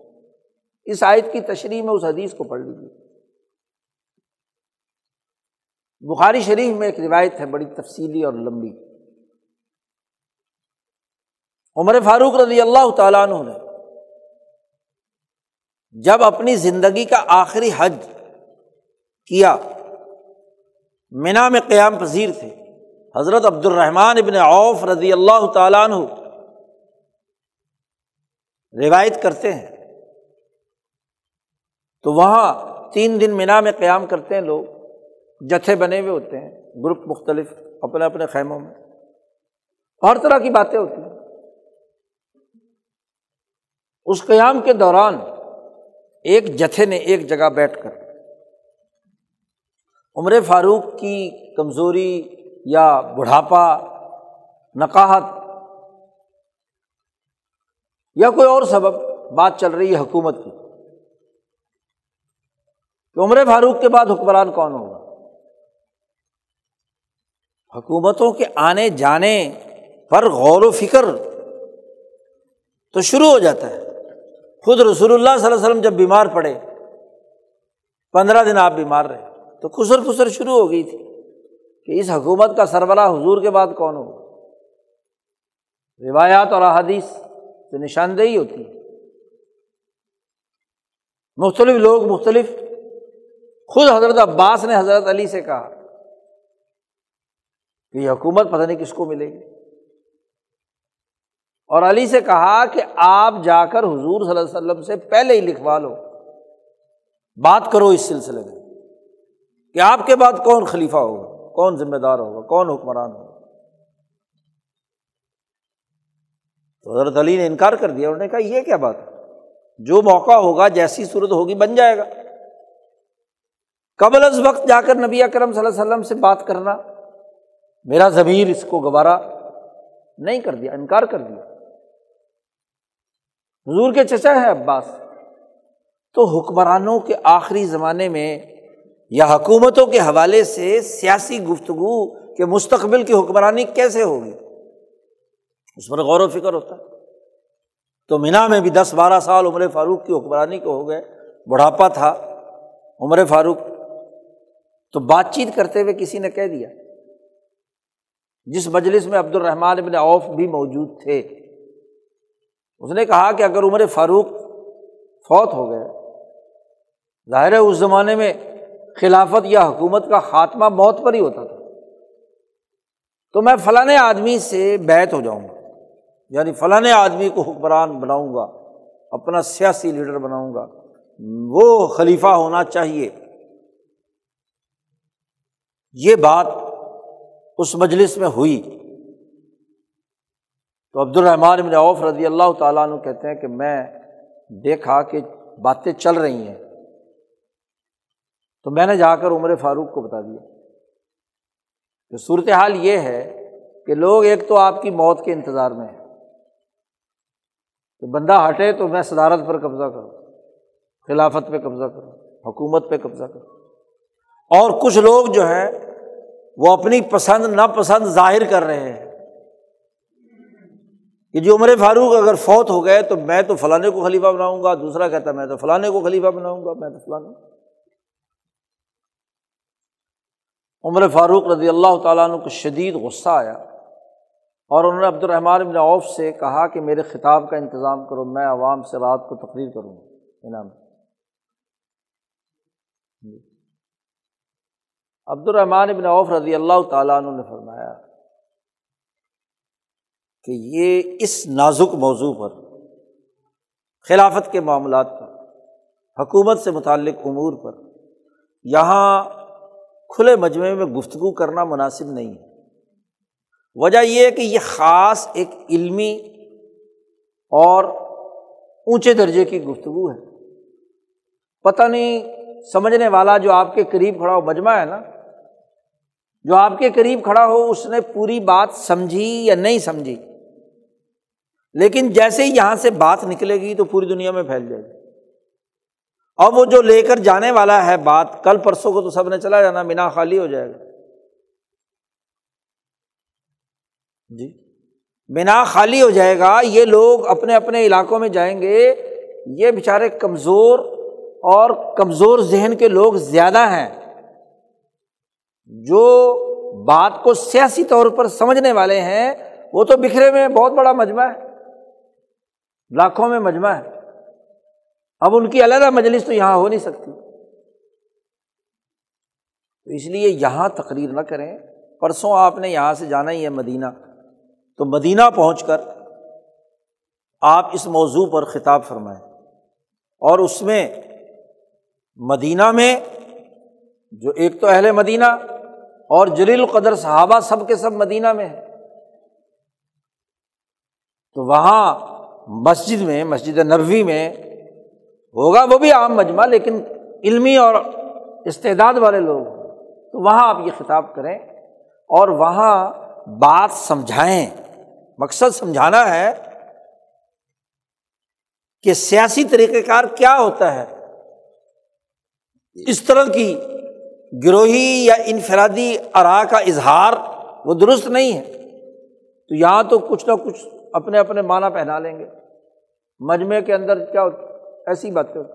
[SPEAKER 2] اس آیت کی تشریح میں اس حدیث کو پڑھ لیجیے بخاری شریف میں ایک روایت ہے بڑی تفصیلی اور لمبی۔ عمر فاروق رضی اللہ تعالیٰ عنہ نے جب اپنی زندگی کا آخری حج کیا، مینا میں قیام پذیر تھے، حضرت عبد الرحمٰن ابن اوف رضی اللہ تعالیٰ عنہ روایت کرتے ہیں۔ تو وہاں تین دن مینا میں قیام کرتے ہیں لوگ۔ جتھے بنے ہوئے ہوتے ہیں، گروپ مختلف، اپنے اپنے خیموں میں۔ ہر طرح کی باتیں ہوتی ہیں۔ اس قیام کے دوران ایک جتھے نے ایک جگہ بیٹھ کر عمر فاروق کی کمزوری یا بڑھاپا، نقاہت یا کوئی اور سبب بات چل رہی ہے حکومت کی، کہ عمر فاروق کے بعد حکمران کون ہوگا حکومتوں کے آنے جانے پر غور و فکر تو شروع ہو جاتا ہے۔ خود رسول اللہ صلی اللہ علیہ وسلم جب بیمار پڑے، پندرہ دن آپ بیمار رہے، تو خسر خسر شروع ہو گئی تھی کہ اس حکومت کا سربراہ حضور کے بعد کون ہوگا۔ روایات اور احادیث سے نشاندہی ہوتی ہے۔ مختلف لوگ مختلف، خود حضرت عباس نے حضرت علی سے کہا کہ یہ حکومت پتہ نہیں کس کو ملے گی۔ اور علی سے کہا کہ آپ جا کر حضور صلی اللہ علیہ وسلم سے پہلے ہی لکھوا لو۔ بات کرو اس سلسلے میں کہ آپ کے بعد کون خلیفہ ہوگا، کون ذمہ دار ہوگا، کون حکمران ہوگا۔ تو حضرت علی نے انکار کر دیا، انہوں نے کہا یہ کیا بات ہے؟ جو موقع ہوگا، جیسی صورت ہوگی، بن جائے گا۔ قبل از وقت جا کر نبی اکرم صلی اللہ علیہ وسلم سے بات کرنا۔ میرا ضمیر اس کو گوارا نہیں کر دیا، انکار کر دیا۔ حضور کے چچا ہے عباس۔ تو حکمرانوں کے آخری زمانے میں یا حکومتوں کے حوالے سے سیاسی گفتگو کے مستقبل کی حکمرانی کیسے ہوگی؟ اس پر غور و فکر ہوتا۔ ہے تو مینا میں بھی دس بارہ سال عمر فاروق کی حکمرانی کو ہو گئے، بڑھاپا تھا عمر فاروق۔ تو بات چیت کرتے ہوئے کسی نے کہہ دیا جس مجلس میں عبد الرحمٰن ابن اوف بھی موجود تھے۔ اس نے کہا کہ اگر عمر فاروق فوت ہو گئے، ظاہر ہے اس زمانے میں خلافت یا حکومت کا خاتمہ موت پر ہی ہوتا تھا۔ تو میں فلاں آدمی سے بیت ہو جاؤں گا یعنی فلاں آدمی کو حکمران بناؤں گا، اپنا سیاسی لیڈر بناؤں گا، وہ خلیفہ ہونا چاہیے۔ یہ بات اس مجلس میں ہوئی۔ تو عبد الرحمٰن ابن عوف رضی اللہ تعالیٰ عنہ کہتے ہیں کہ میں دیکھا کہ باتیں چل رہی ہیں۔ تو میں نے جا کر عمر فاروق کو بتا دیا۔ کہ صورت حال یہ ہے کہ لوگ ایک تو آپ کی موت کے انتظار میں ہیں۔ کہ بندہ ہٹے تو میں صدارت پر قبضہ کروں، خلافت پہ قبضہ کروں، حکومت پہ قبضہ کروں۔ اور کچھ لوگ جو ہیں وہ اپنی پسند ناپسند ظاہر کر رہے ہیں۔ کہ جو عمر فاروق اگر فوت ہو گئے تو میں تو فلانے کو خلیفہ بناؤں گا، دوسرا کہتا میں تو فلانے کو خلیفہ بناؤں گا، میں تو فلانے عمر فاروق رضی اللہ تعالیٰ عنہ کو شدید غصہ آیا اور انہوں نے عبد الرحمٰن ابن عوف سے کہا کہ میرے خطاب کا انتظام کرو، میں عوام سے رات کو تقریر کروں گا۔ انعام۔ عبد الرحمٰن ابن عوف رضی اللہ تعالیٰ عنہ نے فرمایا کہ یہ اس نازک موضوع پر خلافت کے معاملات پر، حکومت سے متعلق امور پر، یہاں کھلے مجمعے میں گفتگو کرنا مناسب نہیں ہے۔ وجہ یہ ہے کہ یہ خاص ایک علمی اور اونچے درجے کی گفتگو ہے۔ پتہ نہیں، سمجھنے والا جو آپ کے قریب کھڑا ہو، مجمع ہے نا جو آپ کے قریب کھڑا ہو، اس نے پوری بات سمجھی یا نہیں سمجھی؟ لیکن جیسے ہی یہاں سے بات نکلے گی تو پوری دنیا میں پھیل جائے گی۔ اور وہ جو لے کر جانے والا ہے بات، کل پرسوں کو تو سب نے چلا جانا بنا خالی ہو جائے گا۔ جی۔ بنا خالی ہو جائے گا، یہ لوگ اپنے اپنے علاقوں میں جائیں گے۔ یہ بیچارے کمزور اور کمزور ذہن کے لوگ زیادہ ہیں۔ جو بات کو سیاسی طور پر سمجھنے والے ہیں، وہ تو بکھرے میں بہت بڑا مجمع ہے، لاکھوں میں مجمع ہے۔ اب ان کی علیحدہ مجلس تو یہاں ہو نہیں سکتی۔ تو اس لیے یہاں تقریر نہ کریں۔ پرسوں آپ نے یہاں سے جانا ہی ہے مدینہ۔ تو مدینہ پہنچ کر آپ اس موضوع پر خطاب فرمائیں۔ اور اس میں مدینہ میں جو ایک تو اہل مدینہ اور جلیل القدر صحابہ سب کے سب مدینہ میں ہے تو وہاں مسجد میں، مسجد نبوی میں ہوگا وہ بھی عام مجمع، لیکن علمی اور استعداد والے لوگ تو وہاں آپ یہ خطاب کریں اور وہاں بات سمجھائیں۔ مقصد سمجھانا ہے کہ سیاسی طریقۂ کار کیا ہوتا ہے۔ اس طرح کی گروہی یا انفرادی ارا کا اظہار وہ درست نہیں ہے۔ تو یہاں تو کچھ نہ کچھ اپنے اپنے معنی پہنا لیں گے۔ مجمے کے اندر کیا ایسی باتیں ہوتی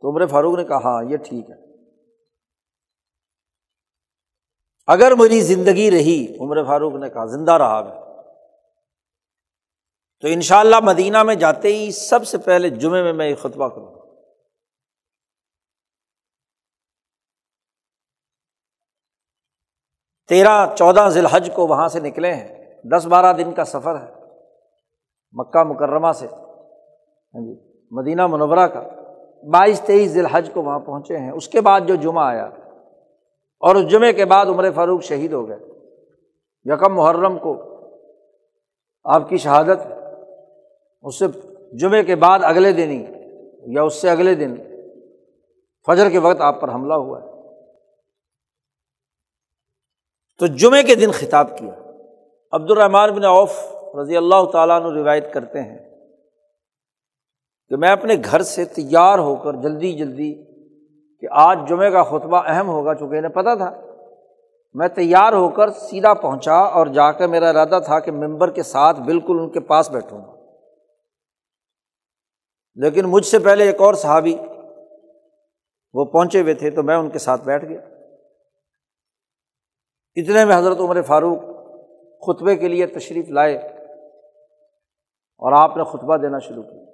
[SPEAKER 2] تو عمر فاروق نے کہا ہاں یہ ٹھیک ہے۔ اگر میری زندگی رہی، عمر فاروق نے کہا، زندہ رہا میں۔ تو ان شاء اللہ مدینہ میں جاتے ہی سب سے پہلے جمعے میں میں یہ خطبہ کروں۔ تیرہ چودہ ذی الحج کو وہاں سے نکلے ہیں۔ دس بارہ دن کا سفر ہے۔ مکہ مکرمہ سے۔ ہاں جی مدینہ منورہ کا۔ بائیس تیئیس ذی الحج کو وہاں پہنچے ہیں۔ اس کے بعد جو جمعہ آیا، اور اس جمعے کے بعد عمر فاروق شہید ہو گئے۔ یکم محرم کو آپ کی شہادت اس سے جمعے کے بعد اگلے دن ہی یا اس سے اگلے دن فجر کے وقت آپ پر حملہ ہوا ہے۔ تو جمعے کے دن خطاب کیا۔ عبد الرحمٰن بن عوف رضی اللہ تعالیٰ عنہ روایت کرتے ہیں کہ میں اپنے گھر سے تیار ہو کر جلدی جلدی کہ آج جمعے کا خطبہ اہم ہوگا چونکہ انہیں پتہ تھا۔ میں تیار ہو کر سیدھا پہنچا اور جا کر میرا ارادہ تھا کہ ممبر کے ساتھ بالکل ان کے پاس بیٹھوں۔ گا لیکن مجھ سے پہلے ایک اور صحابی وہ پہنچے ہوئے تھے تو میں ان کے ساتھ بیٹھ گیا۔ اتنے میں حضرت عمر فاروق خطبے کے لیے تشریف لائے اور آپ نے خطبہ دینا شروع کیا۔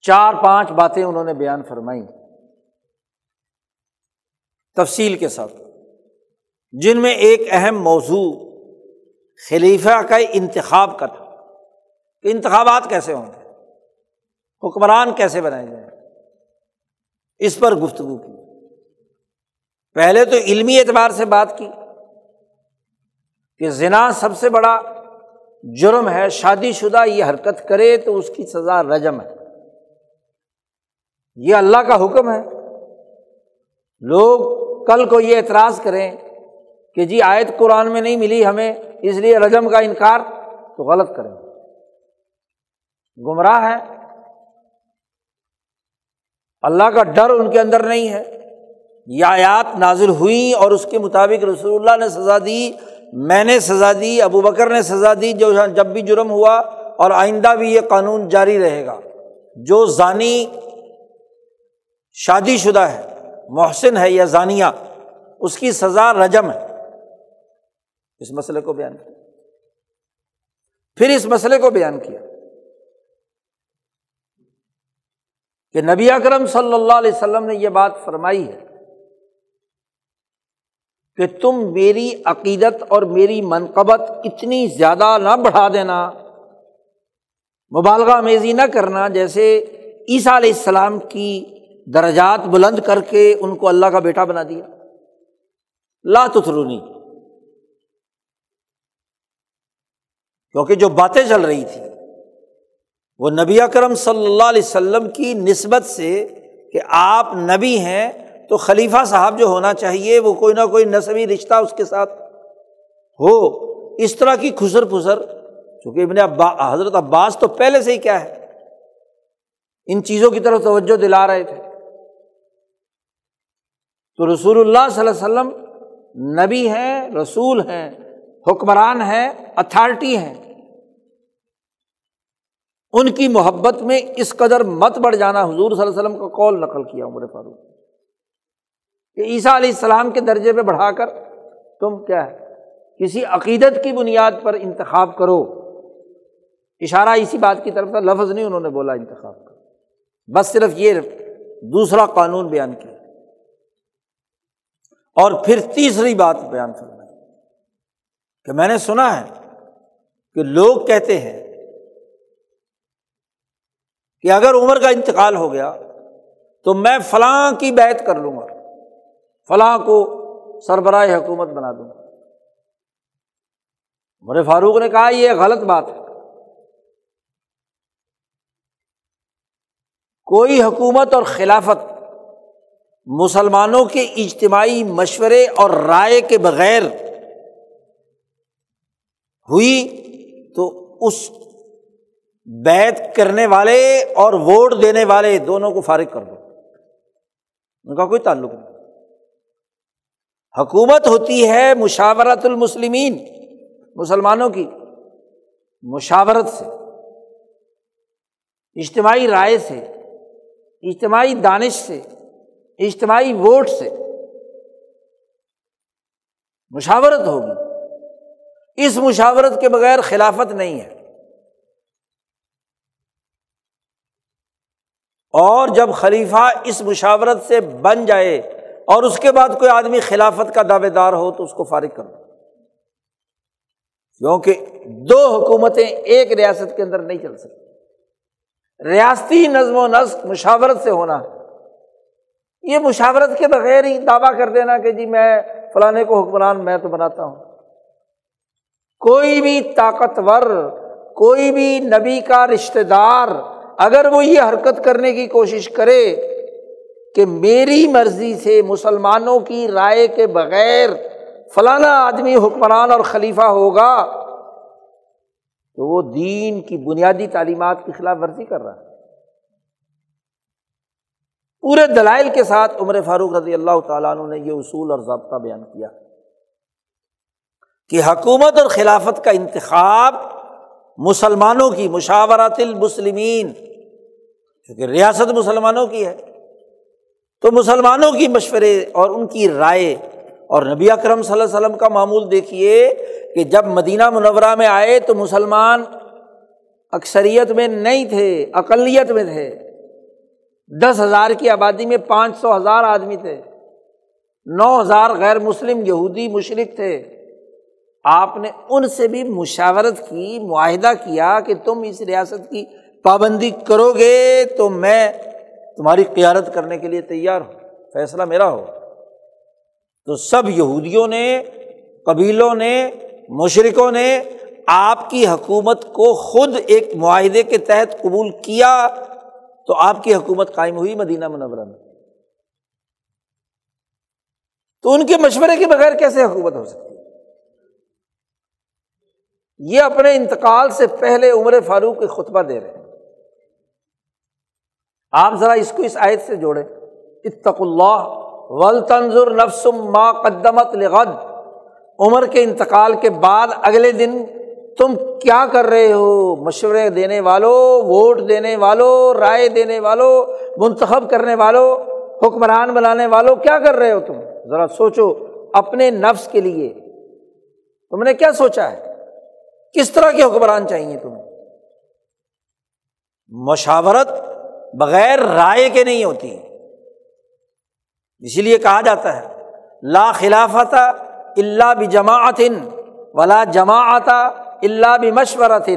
[SPEAKER 2] چار پانچ باتیں انہوں نے بیان فرمائی تفصیل کے ساتھ۔ جن میں ایک اہم موضوع خلیفہ کا انتخاب کا تھا۔ کہ انتخابات کیسے ہوں گے؟ حکمران کیسے بنائے جائیں؟ اس پر گفتگو کی۔ پہلے تو علمی اعتبار سے بات کی کہ زنا سب سے بڑا جرم ہے، شادی شدہ یہ حرکت کرے تو اس کی سزا رجم ہے۔ یہ اللہ کا حکم ہے۔ لوگ کل کو یہ اعتراض کریں کہ جی آیت قرآن میں نہیں ملی ہمیں، اس لیے رجم کا انکار تو غلط کریں۔ گمراہ ہے اللہ کا ڈر ان کے اندر نہیں ہے۔ یہ آیات نازل ہوئی اور اس کے مطابق رسول اللہ نے سزا دی، میں نے سزا دی، ابو بکر نے سزا دی، جو جب بھی جرم ہوا اور آئندہ بھی یہ قانون جاری رہے گا۔ جو ضانی شادی شدہ ہے، محسن ہے یا ضانیہ اس کی سزا رجم ہے۔ اس مسئلے کو بیان کیا۔ پھر اس مسئلے کو بیان کیا۔ کہ نبی اکرم صلی اللہ علیہ وسلم نے یہ بات فرمائی ہے۔ کہ تم میری عقیدت اور میری منقبت اتنی زیادہ نہ بڑھا دینا۔ مبالغہ میزی نہ کرنا، جیسے عیسیٰ علیہ السلام کی درجات بلند کر کے ان کو اللہ کا بیٹا بنا دیا۔ لا تترونی کیونکہ جو باتیں چل رہی تھی وہ نبی اکرم صلی اللہ علیہ وسلم کی نسبت سے کہ آپ نبی ہیں تو خلیفہ صاحب جو ہونا چاہیے، وہ کوئی نہ کوئی نصبی رشتہ اس کے ساتھ ہو۔ اس طرح کی خسر پھسر، چونکہ ابن ابا حضرت عباس تو پہلے سے ہی کیا ہے؟ ان چیزوں کی طرف توجہ دلا رہے تھے۔ تو رسول اللہ صلی اللہ علیہ وسلم نبی ہیں، رسول ہیں، حکمران ہیں، اتھارٹی ہیں۔ ان کی محبت میں اس قدر مت بڑھ جانا، حضور صلی اللہ علیہ وسلم کا کال نقل کیا، عمر فاروق۔ کہ عیسیٰ علیہ السلام کے درجے پہ بڑھا کر تم کیا ہے کسی عقیدت کی بنیاد پر انتخاب کرو۔ اشارہ اسی بات کی طرف تھا، لفظ نہیں انہوں نے بولا انتخاب کرو بس صرف یہ دوسرا قانون بیان کیا۔ اور پھر تیسری بات بیان فرمائی۔ کہ میں نے سنا ہے کہ لوگ کہتے ہیں کہ اگر عمر کا انتقال ہو گیا تو میں فلاں کی بیت کر لوں گا۔ فلاں کو سربراہ حکومت بنا دوں۔ عمر فاروق نے کہا، یہ غلط بات ہے۔ کوئی حکومت اور خلافت مسلمانوں کے اجتماعی مشورے اور رائے کے بغیر ہوئی تو اس بیت کرنے والے اور ووٹ دینے والے دونوں کو فارغ کر دو۔ ان کا کوئی تعلق نہیں۔ حکومت ہوتی ہے مشاورت المسلمین، مسلمانوں کی، مشاورت سے، اجتماعی رائے سے، اجتماعی دانش سے، اجتماعی ووٹ سے مشاورت ہوگی۔ اس مشاورت کے بغیر خلافت نہیں ہے۔ اور جب خلیفہ اس مشاورت سے بن جائے اور اس کے بعد کوئی آدمی خلافت کا دعوے دار ہو تو اس کو فارغ کر دو۔ کیونکہ دو حکومتیں ایک ریاست کے اندر نہیں چل سکتی۔ ریاستی نظم و نسق مشاورت سے ہونا، یہ مشاورت کے بغیر ہی دعویٰ کر دینا کہ جی میں فلانے کو حکمران، میں تو بناتا ہوں۔ کوئی بھی طاقتور، کوئی بھی نبی کا رشتے دار اگر وہ یہ حرکت کرنے کی کوشش کرے کہ میری مرضی سے مسلمانوں کی رائے کے بغیر فلانا آدمی حکمران اور خلیفہ ہوگا تو وہ دین کی بنیادی تعلیمات کی خلاف ورزی کر رہا ہے۔ پورے دلائل کے ساتھ عمر فاروق رضی اللہ تعالیٰ عنہ نے یہ اصول اور ضابطہ بیان کیا کہ حکومت اور خلافت کا انتخاب مسلمانوں کی مشاورت المسلمین، کیونکہ ریاست مسلمانوں کی ہے۔ تو مسلمانوں کی مشورے اور ان کی رائے اور نبی اکرم صلی اللہ علیہ وسلم کا معمول دیکھیے کہ جب مدینہ منورہ میں آئے تو مسلمان اکثریت میں نہیں تھے، اقلیت میں تھے۔ دس ہزار کی آبادی میں پانچ سو ہزار آدمی تھے۔ نو ہزار غیر مسلم یہودی مشرق تھے۔ آپ نے ان سے بھی مشاورت کی، معاہدہ کیا کہ تم اس ریاست کی پابندی کرو گے تو میں تمہاری قیادت کرنے کے لیے تیار ہوں فیصلہ میرا ہو۔ تو سب یہودیوں نے، قبیلوں نے مشرقوں نے آپ کی حکومت کو خود ایک معاہدے کے تحت قبول کیا تو آپ کی حکومت قائم ہوئی مدینہ منورہ میں۔ تو ان کے مشورے کے بغیر کیسے حکومت ہو سکتی؟ یہ اپنے انتقال سے پہلے عمر فاروق کے خطبہ دے رہے ہیں۔ آپ ذرا اس کو اس آیت سے جوڑے اتق اللہ ول تنظر نفسم ما قدمت لغد۔ عمر کے انتقال کے بعد اگلے دن تم کیا کر رہے ہو؟ مشورے دینے والوں ووٹ دینے والوں رائے دینے والوں منتخب کرنے والوں حکمران بنانے والوں کیا کر رہے ہو تم؟ ذرا سوچو اپنے نفس کے لیے۔ تم نے کیا سوچا ہے؟ کس طرح کے حکمران چاہیے تمہیں؟ مشاورت بغیر رائے کے نہیں ہوتی۔ اسی لیے کہا جاتا ہے، لا خلافت اللہ بھی جماعت ولا جماعت اللہ بھی مشورت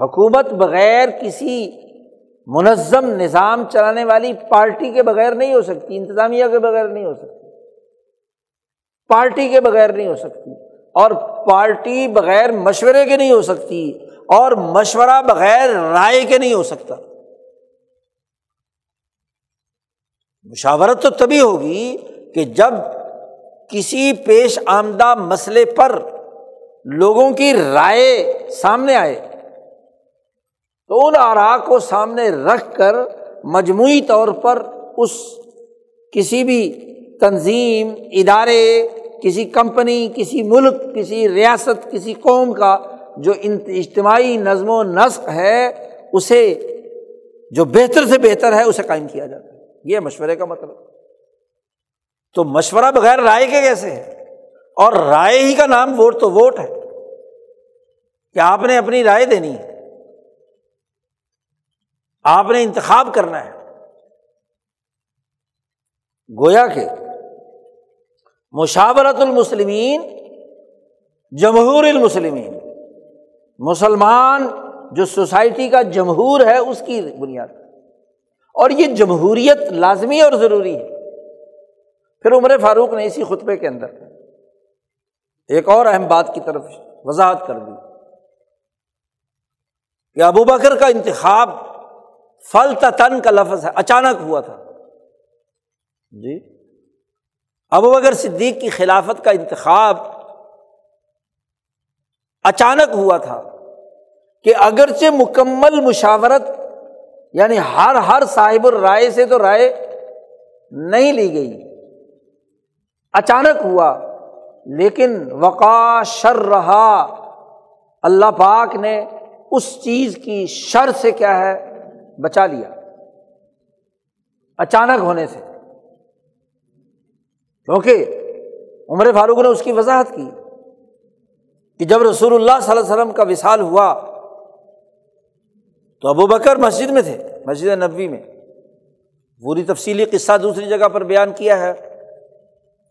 [SPEAKER 2] حکومت بغیر کسی منظم نظام چلانے والی پارٹی کے بغیر نہیں ہو سکتی، انتظامیہ کے بغیر نہیں ہو سکتی۔ پارٹی کے بغیر نہیں ہو سکتی، اور پارٹی بغیر مشورے کے نہیں ہو سکتی۔ اور مشورہ بغیر رائے کے نہیں ہو سکتا۔ مشاورت تو تبھی ہوگی کہ جب کسی پیش آمدہ مسئلے پر لوگوں کی رائے سامنے آئے، تو ان آرا کو سامنے رکھ کر مجموعی طور پر اس کسی بھی تنظیم، ادارے، کسی کمپنی، کسی ملک، کسی ریاست، کسی قوم کا جو اجتماعی نظم و نسق ہے، اسے جو بہتر سے بہتر ہے، اسے قائم کیا جاتا ہے۔ یہ مشورے کا مطلب۔ تو مشورہ بغیر رائے کے کیسے ہے؟ اور رائے ہی کا نام ووٹ تو ووٹ ہے۔ کہ آپ نے اپنی رائے دینی ہے؟ آپ نے انتخاب کرنا ہے۔ گویا کہ مشاورت المسلمین، جمہور المسلمین۔ مسلمان جو سوسائٹی کا جمہور ہے، اس کی بنیاد۔ اور یہ جمہوریت لازمی اور ضروری ہے۔ پھر عمر فاروق نے اسی خطبے کے اندر ایک اور اہم بات کی طرف وضاحت کر دی کہ ابو بکر کا انتخاب فل تن کا لفظ ہے، اچانک ہوا تھا۔ جی ابو بکر صدیق کی خلافت کا انتخاب اچانک ہوا تھا کہ اگرچہ مکمل مشاورت یعنی ہر ہر صاحب الرائے سے تو رائے نہیں لی گئی۔ اچانک ہوا، لیکن وقا شر رہا اللہ پاک نے اس چیز کی شر سے کیا ہے، بچا لیا۔ اچانک ہونے سے۔ کیونکہ عمر فاروق نے اس کی وضاحت کی۔ کہ جب رسول اللہ صلی اللہ علیہ وسلم کا وصال ہوا تو ابو بکر مسجد میں تھے، مسجد نبوی میں۔ پوری تفصیلی قصہ دوسری جگہ پر بیان کیا ہے۔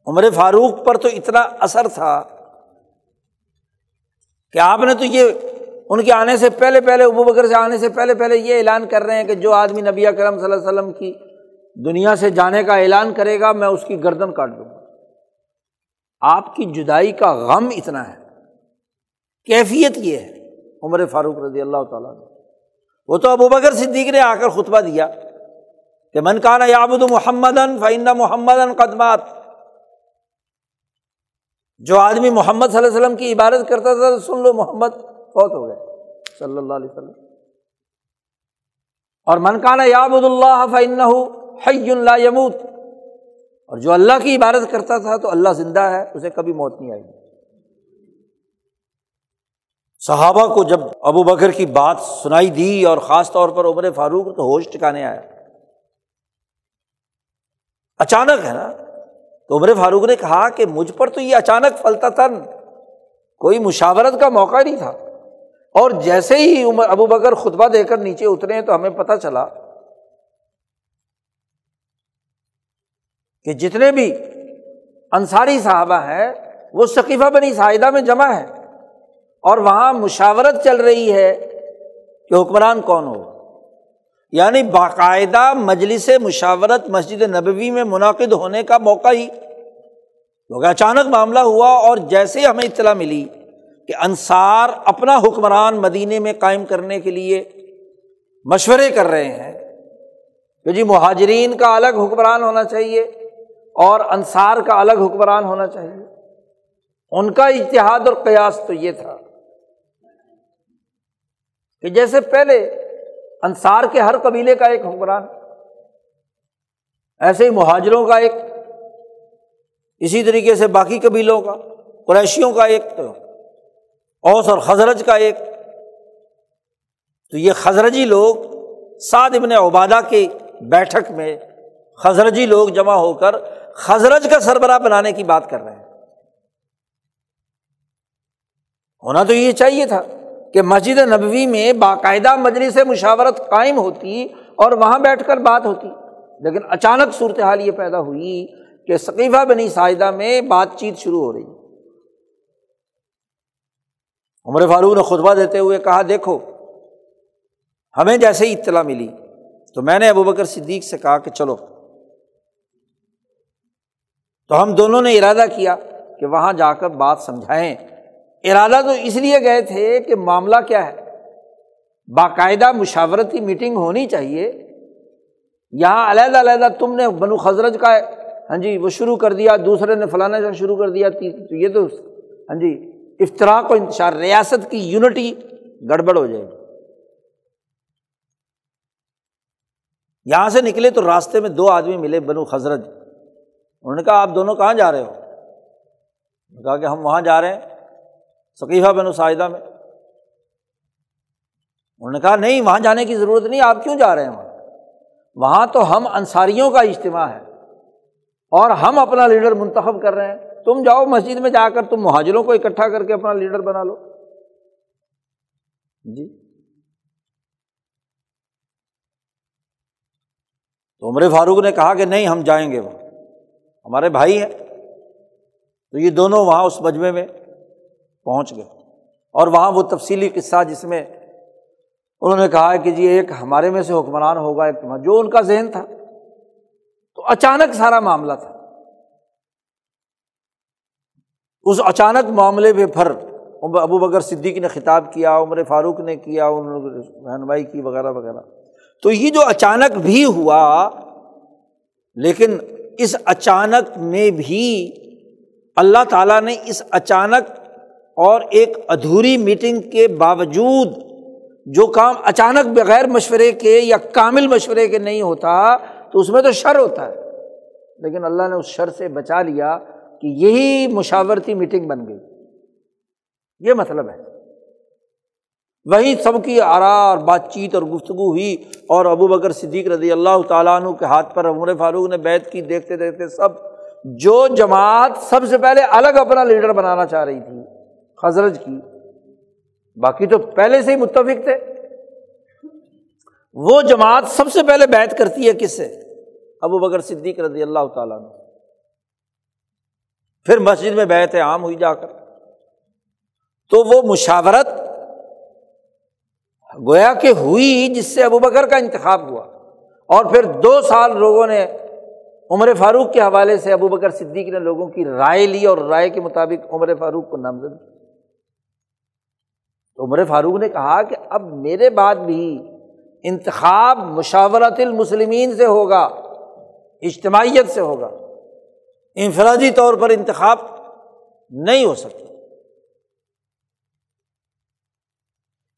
[SPEAKER 2] عمر فاروق پر تو اتنا اثر تھا کہ آپ نے تو یہ ان کے آنے سے پہلے پہلے، ابو بکر سے آنے سے پہلے پہلے یہ اعلان کر رہے ہیں کہ جو آدمی نبی کرم صلی اللہ علیہ وسلم کی دنیا سے جانے کا اعلان کرے گا، میں اس کی گردن کاٹ دوں گا۔ آپ کی جدائی کا غم اتنا ہے۔ کیفیت یہ ہے عمر فاروق رضی اللہ تعالیٰ نے وہ تو ابو بکر صدیق نے آ کر خطبہ دیا کہ من کانا یابد محمد فعین محمد قدمات جو آدمی محمد صلی اللہ علیہ وسلم کی عبادت کرتا تھا تو سن لو محمد فوت ہو گئے، صلی اللہ علیہ وسلم۔ اور من کانا یابد اللہ فعن حی اللہ یموت۔ اور جو اللہ کی عبادت کرتا تھا تو اللہ زندہ ہے، اسے کبھی موت نہیں آئی صحابہ کو جب ابو بکر کی بات سنائی دی اور خاص طور پر عمر فاروق تو ہوش ٹکانے آیا اچانک ہے نا، تو عمر فاروق نے کہا کہ مجھ پر تو یہ اچانک پھلتا تھا کوئی مشاورت کا موقع نہیں تھا۔ اور جیسے ہی عمر، ابو بکر خطبہ دے کر نیچے اترے تو ہمیں پتہ چلا کہ جتنے بھی انصاری صحابہ ہیں، وہ ثقیفہ بنی ساحدہ میں جمع ہے اور وہاں مشاورت چل رہی ہے کہ حکمران کون ہو۔ یعنی باقاعدہ مجلس مشاورت مسجد نبوی میں منعقد ہونے کا موقع ہی۔ کیونکہ اچانک معاملہ ہوا اور جیسے ہمیں اطلاع ملی کہ انصار اپنا حکمران مدینے میں قائم کرنے کے لیے مشورے کر رہے ہیں کہ جی مہاجرین کا الگ حکمران ہونا چاہیے اور انصار کا الگ حکمران ہونا چاہیے۔ ان کا اتحاد اور قیاس تو یہ تھا۔ کہ جیسے پہلے انصار کے ہر قبیلے کا ایک حکمران، ایسے ہی مہاجروں کا ایک، اسی طریقے سے باقی قبیلوں کا، قریشیوں کا ایک تو اوس اور خزرج کا ایک۔ تو یہ خزرجی لوگ سعد ابن عبادہ کی بیٹھک میں خزرجی لوگ جمع ہو کر خزرج کا سربراہ بنانے کی بات کر رہے ہیں۔ ہونا تو یہ چاہیے تھا۔ کہ مسجد نبوی میں باقاعدہ مجلس مشاورت قائم ہوتی اور وہاں بیٹھ کر بات ہوتی۔ لیکن اچانک صورتحال یہ پیدا ہوئی کہ ثقیفہ بنی ساحدہ میں بات چیت شروع ہو رہی۔ عمر فاروق نے خطبہ دیتے ہوئے کہا، دیکھو، ہمیں جیسے ہی اطلاع ملی تو میں نے ابو بکر صدیق سے کہا کہ چلو۔ تو ہم دونوں نے ارادہ کیا کہ وہاں جا کر بات سمجھائیں۔ ارادہ تو اس لیے گئے تھے کہ معاملہ کیا ہے؟ باقاعدہ مشاورتی میٹنگ ہونی چاہیے۔ یہاں علیحدہ علیحدہ تم نے بنو خزرج کا ہاں جی وہ شروع کر دیا، دوسرے نے فلانا کا شروع کر دیا تو یہ تو ہاں جی افطراک و انتشار، ریاست کی یونٹی گڑبڑ ہو جائے گی۔ یہاں سے نکلے تو راستے میں دو آدمی ملے بنو خزرج۔ انہوں نے کہا، آپ دونوں کہاں جا رہے ہو؟ کہا کہ ہم وہاں جا رہے ہیں۔ ثقیفہ بن ساحدہ میں۔ انہوں نے کہا، نہیں، وہاں جانے کی ضرورت نہیں، آپ کیوں جا رہے ہیں وہاں؟ وہاں تو ہم انصاریوں کا اجتماع ہے اور ہم اپنا لیڈر منتخب کر رہے ہیں۔ تم جاؤ مسجد میں جا کر، تم مہاجروں کو اکٹھا کر کے اپنا لیڈر بنا لو۔ جی۔ تو عمر فاروق نے کہا کہ نہیں، ہم جائیں گے وہاں۔ ہمارے بھائی ہیں۔ تو یہ دونوں وہاں اس مجمے میں پہنچ گئے۔ اور وہاں وہ تفصیلی قصہ جس میں انہوں نے کہا کہ جی ایک ہمارے میں سے حکمران ہوگا، ایک جو ان کا ذہن تھا۔ تو اچانک سارا معاملہ تھا۔ اس اچانک معاملے میں پھر ابو بکر صدیق نے خطاب کیا، عمر فاروق نے کیا، انہوں نے رہنمائی کی وغیرہ وغیرہ۔ تو یہ جو اچانک بھی ہوا، لیکن اس اچانک میں بھی اللہ تعالیٰ نے اس اچانک اور ایک ادھوری میٹنگ کے باوجود جو کام اچانک بغیر مشورے کے یا کامل مشورے کے نہیں ہوتا، تو اس میں تو شر ہوتا ہے۔ لیکن اللہ نے اس شر سے بچا لیا کہ یہی مشاورتی میٹنگ بن گئی۔ یہ مطلب ہے۔ وہیں سب کی آرا اور بات چیت اور گفتگو ہوئی اور ابو بکر صدیق رضی اللہ تعالیٰ عنہ کے ہاتھ پر عمر فاروق نے بیت کی۔ دیکھتے دیکھتے سب جو جماعت سب سے پہلے الگ اپنا لیڈر بنانا چاہ رہی تھی۔ خزرج کی۔ باقی تو پہلے سے ہی متفق تھے۔ وہ جماعت سب سے پہلے بیت کرتی ہے کس سے؟ ابو بکر صدیق رضی اللہ تعالیٰ نے پھر مسجد میں بیت عام ہوئی جا کر۔ تو وہ مشاورت گویا کہ ہوئی جس سے ابو بکر کا انتخاب ہوا۔ اور پھر دو سال لوگوں نے عمر فاروق کے حوالے سے ابو بکر صدیق نے لوگوں کی رائے لی اور رائے کے مطابق عمر فاروق کو نامزد کیا۔ تو عمر فاروق نے کہا کہ اب میرے بعد بھی انتخاب مشاورت المسلمین سے ہوگا، اجتماعیت سے ہوگا۔ انفرادی طور پر انتخاب نہیں ہو سکتا۔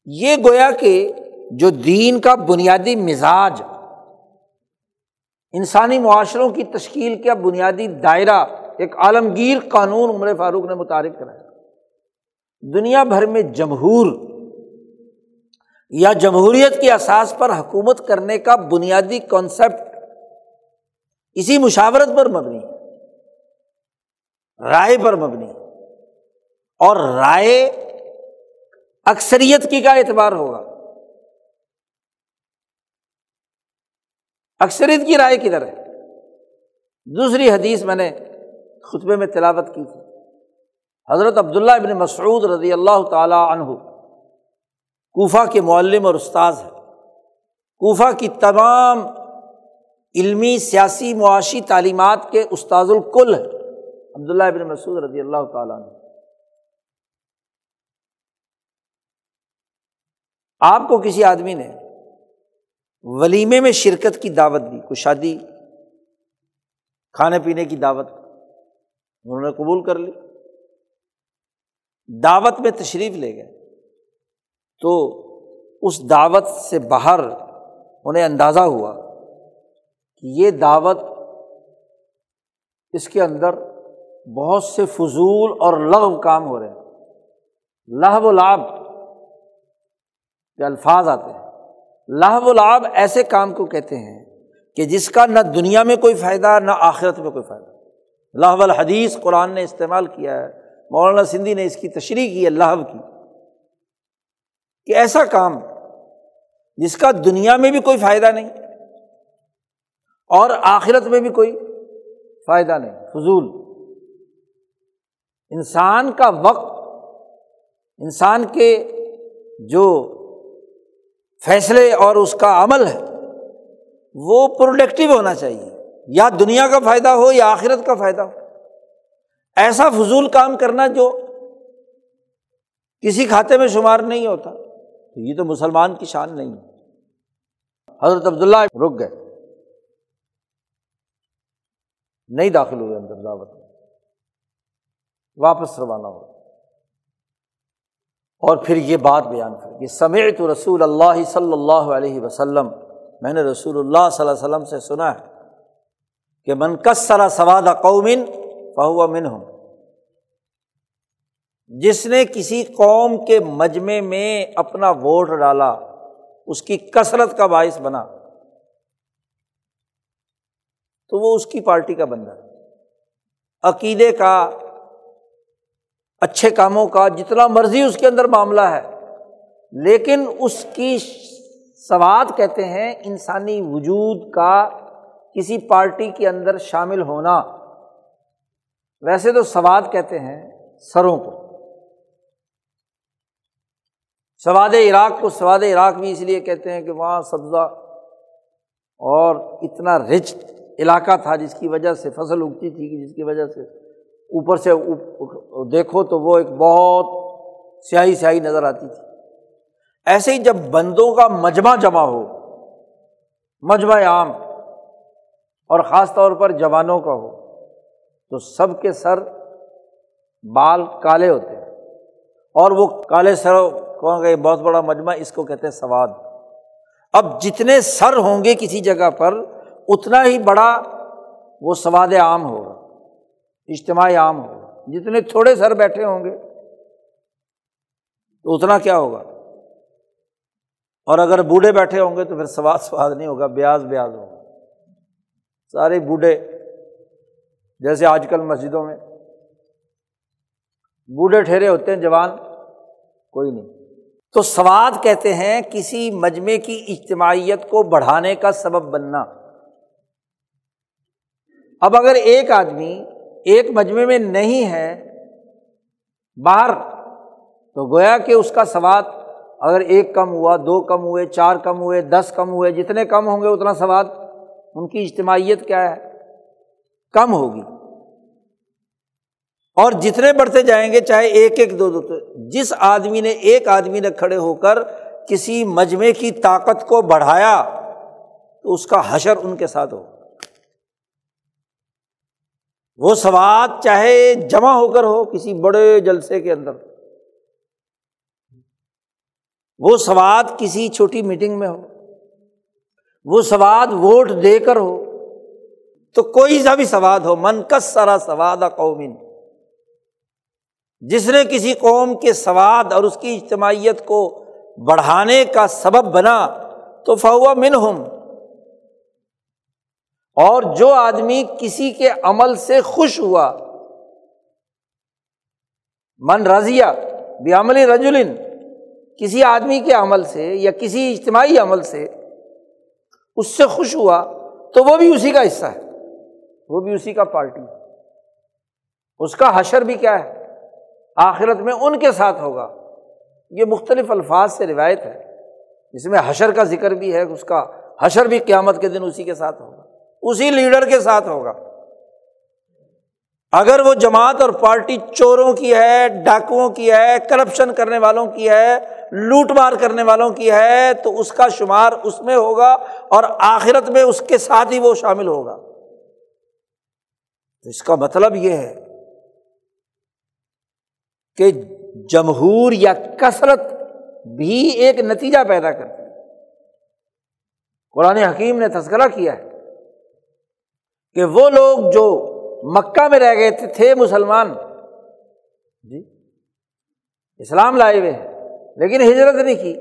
[SPEAKER 2] یہ گویا کہ جو دین کا بنیادی مزاج، انسانی معاشروں کی تشکیل کا بنیادی دائرہ، ایک عالمگیر قانون عمر فاروق نے متعارف کرایا۔ دنیا بھر میں جمہور یا جمہوریت کے احساس پر حکومت کرنے کا بنیادی کانسیپٹ اسی مشاورت پر مبنی رائے پر مبنی اور رائے اکثریت کی کا اعتبار ہوگا۔ اکثریت کی رائے کدھر ہے؟ دوسری حدیث میں نے خطبے میں تلاوت کی تھی۔ حضرت عبداللہ ابن مسعود رضی اللہ تعالیٰ عنہ کوفہ کے معلم اور استاذ ہے کوفہ کی تمام علمی، سیاسی، معاشی تعلیمات کے استاذ الکل ہے عبداللہ ابن مسعود رضی اللہ تعالیٰ نے آپ کو کسی آدمی نے ولیمے میں شرکت کی دعوت دی، کوئی شادی، کھانے پینے کی دعوت، انہوں نے قبول کر لی؟ دعوت میں تشریف لے گئے۔ تو اس دعوت سے باہر انہیں اندازہ ہوا کہ یہ دعوت اس کے اندر بہت سے فضول اور لغو کام ہو رہے ہیں۔ لہب و لاب کے الفاظ آتے ہیں۔ لہب و لاب ایسے کام کو کہتے ہیں کہ جس کا نہ دنیا میں کوئی فائدہ، نہ آخرت میں کوئی فائدہ۔ لہب الحدیث قرآن نے استعمال کیا ہے۔ مولانا سندھی نے اس کی تشریح کی ہے لہب کی۔ کہ ایسا کام جس کا دنیا میں بھی کوئی فائدہ نہیں اور آخرت میں بھی کوئی فائدہ نہیں۔ فضول۔ انسان کا وقت، انسان کے جو فیصلے اور اس کا عمل ہے، وہ پروڈکٹیو ہونا چاہیے۔ یا دنیا کا فائدہ ہو یا آخرت کا فائدہ ہو۔ ایسا فضول کام کرنا جو کسی کھاتے میں شمار نہیں ہوتا، تو یہ تو مسلمان کی شان نہیں ہے۔ حضرت عبداللہ رک گئے۔ نہیں داخل ہوئے اندر، دعوت واپس روانہ ہو۔ اور پھر یہ بات بیان کر کہ سمع تو رسول اللہ صلی اللہ علیہ وسلم، میں نے رسول اللہ صلی اللہ علیہ وسلم سے سنا ہے کہ من کسرا سواد قومن فہو من ہوں جس نے کسی قوم کے مجمے میں اپنا ووٹ ڈالا، اس کی کثرت کا باعث بنا، تو وہ اس کی پارٹی کا بندہ۔ عقیدے کا، اچھے کاموں کا، جتنا مرضی اس کے اندر معاملہ ہے۔ لیکن اس کی سوات کہتے ہیں انسانی وجود کا کسی پارٹی کے اندر شامل ہونا۔ ویسے تو سواد کہتے ہیں سروں کو۔ سواد عراق کو سواد عراق بھی اس لیے کہتے ہیں کہ وہاں سبزہ اور اتنا رچ علاقہ تھا جس کی وجہ سے فصل اگتی تھی کہ جس کی وجہ سے اوپر سے دیکھو تو وہ ایک بہت سیاہی سیاہی نظر آتی تھی۔ ایسے ہی جب بندوں کا مجمع جمع ہو، مجمع عام اور خاص طور پر جوانوں کا ہو تو سب کے سر بال کالے ہوتے ہیں۔ اور وہ کالے سر، کون کہ بہت بڑا مجمع، اس کو کہتے ہیں سواد۔ اب جتنے سر ہوں گے کسی جگہ پر، اتنا ہی بڑا وہ سواد عام ہوگا، اجتماعی عام ہوگا۔ جتنے تھوڑے سر بیٹھے ہوں گے، تو اتنا کیا ہوگا؟ اور اگر بوڑھے بیٹھے ہوں گے، تو پھر سواد سواد نہیں ہوگا بیاز بیاز ہوگا۔ سارے بوڑھے جیسے آج کل مسجدوں میں بوڑھے ٹھہرے ہوتے ہیں، جوان کوئی نہیں۔ تو سواد کہتے ہیں کسی مجمے کی اجتماعیت کو بڑھانے کا سبب بننا۔ اب اگر ایک آدمی ایک مجمے میں نہیں ہے باہر، تو گویا کہ اس کا سواد اگر ایک کم ہوا، دو کم ہوئے، چار کم ہوئے، دس کم ہوئے، جتنے کم ہوں گے اتنا سواد۔ ان کی اجتماعیت کیا ہے؟ کم ہوگی۔ اور جتنے بڑھتے جائیں گے، چاہے ایک ایک دو دو تو جس آدمی نے ایک آدمی نے کھڑے ہو کر کسی مجمے کی طاقت کو بڑھایا، تو اس کا حشر ان کے ساتھ ہو وہ سواد چاہے جمع ہو کر ہو، کسی بڑے جلسے کے اندر۔ وہ سواد کسی چھوٹی میٹنگ میں ہو، وہ سواد ووٹ دے کر ہو تو کوئی سا بھی سواد ہو، من کس سارا سواد قومن۔ جس نے کسی قوم کے سواد اور اس کی اجتماعیت کو بڑھانے کا سبب بنا، تو فوا من ہوں اور جو آدمی کسی کے عمل سے خوش ہوا، من رضیا بیاملی رجولن کسی آدمی کے عمل سے یا کسی اجتماعی عمل سے اس سے خوش ہوا، تو وہ بھی اسی کا حصہ ہے۔ وہ بھی اسی کا پارٹی اس کا حشر بھی کیا ہے؟ آخرت میں ان کے ساتھ ہوگا۔ یہ مختلف الفاظ سے روایت ہے۔ اس میں حشر کا ذکر بھی ہے، اس کا حشر بھی قیامت کے دن اسی کے ساتھ ہوگا۔ اسی لیڈر کے ساتھ ہوگا۔ اگر وہ جماعت اور پارٹی چوروں کی ہے، ڈاکوؤں کی ہے، کرپشن کرنے والوں کی ہے، لوٹ مار کرنے والوں کی ہے، تو اس کا شمار اس میں ہوگا اور آخرت میں اس کے ساتھ ہی وہ شامل ہوگا۔ تو اس کا مطلب یہ ہے کہ جمہور یا کثرت بھی ایک نتیجہ پیدا کرتی ہے۔ قرآن حکیم نے تذکرہ کیا ہے کہ وہ لوگ جو مکہ میں رہ گئے تھے تھے مسلمان۔ جی اسلام لائے ہوئے ہیں، لیکن ہجرت نہیں کی۔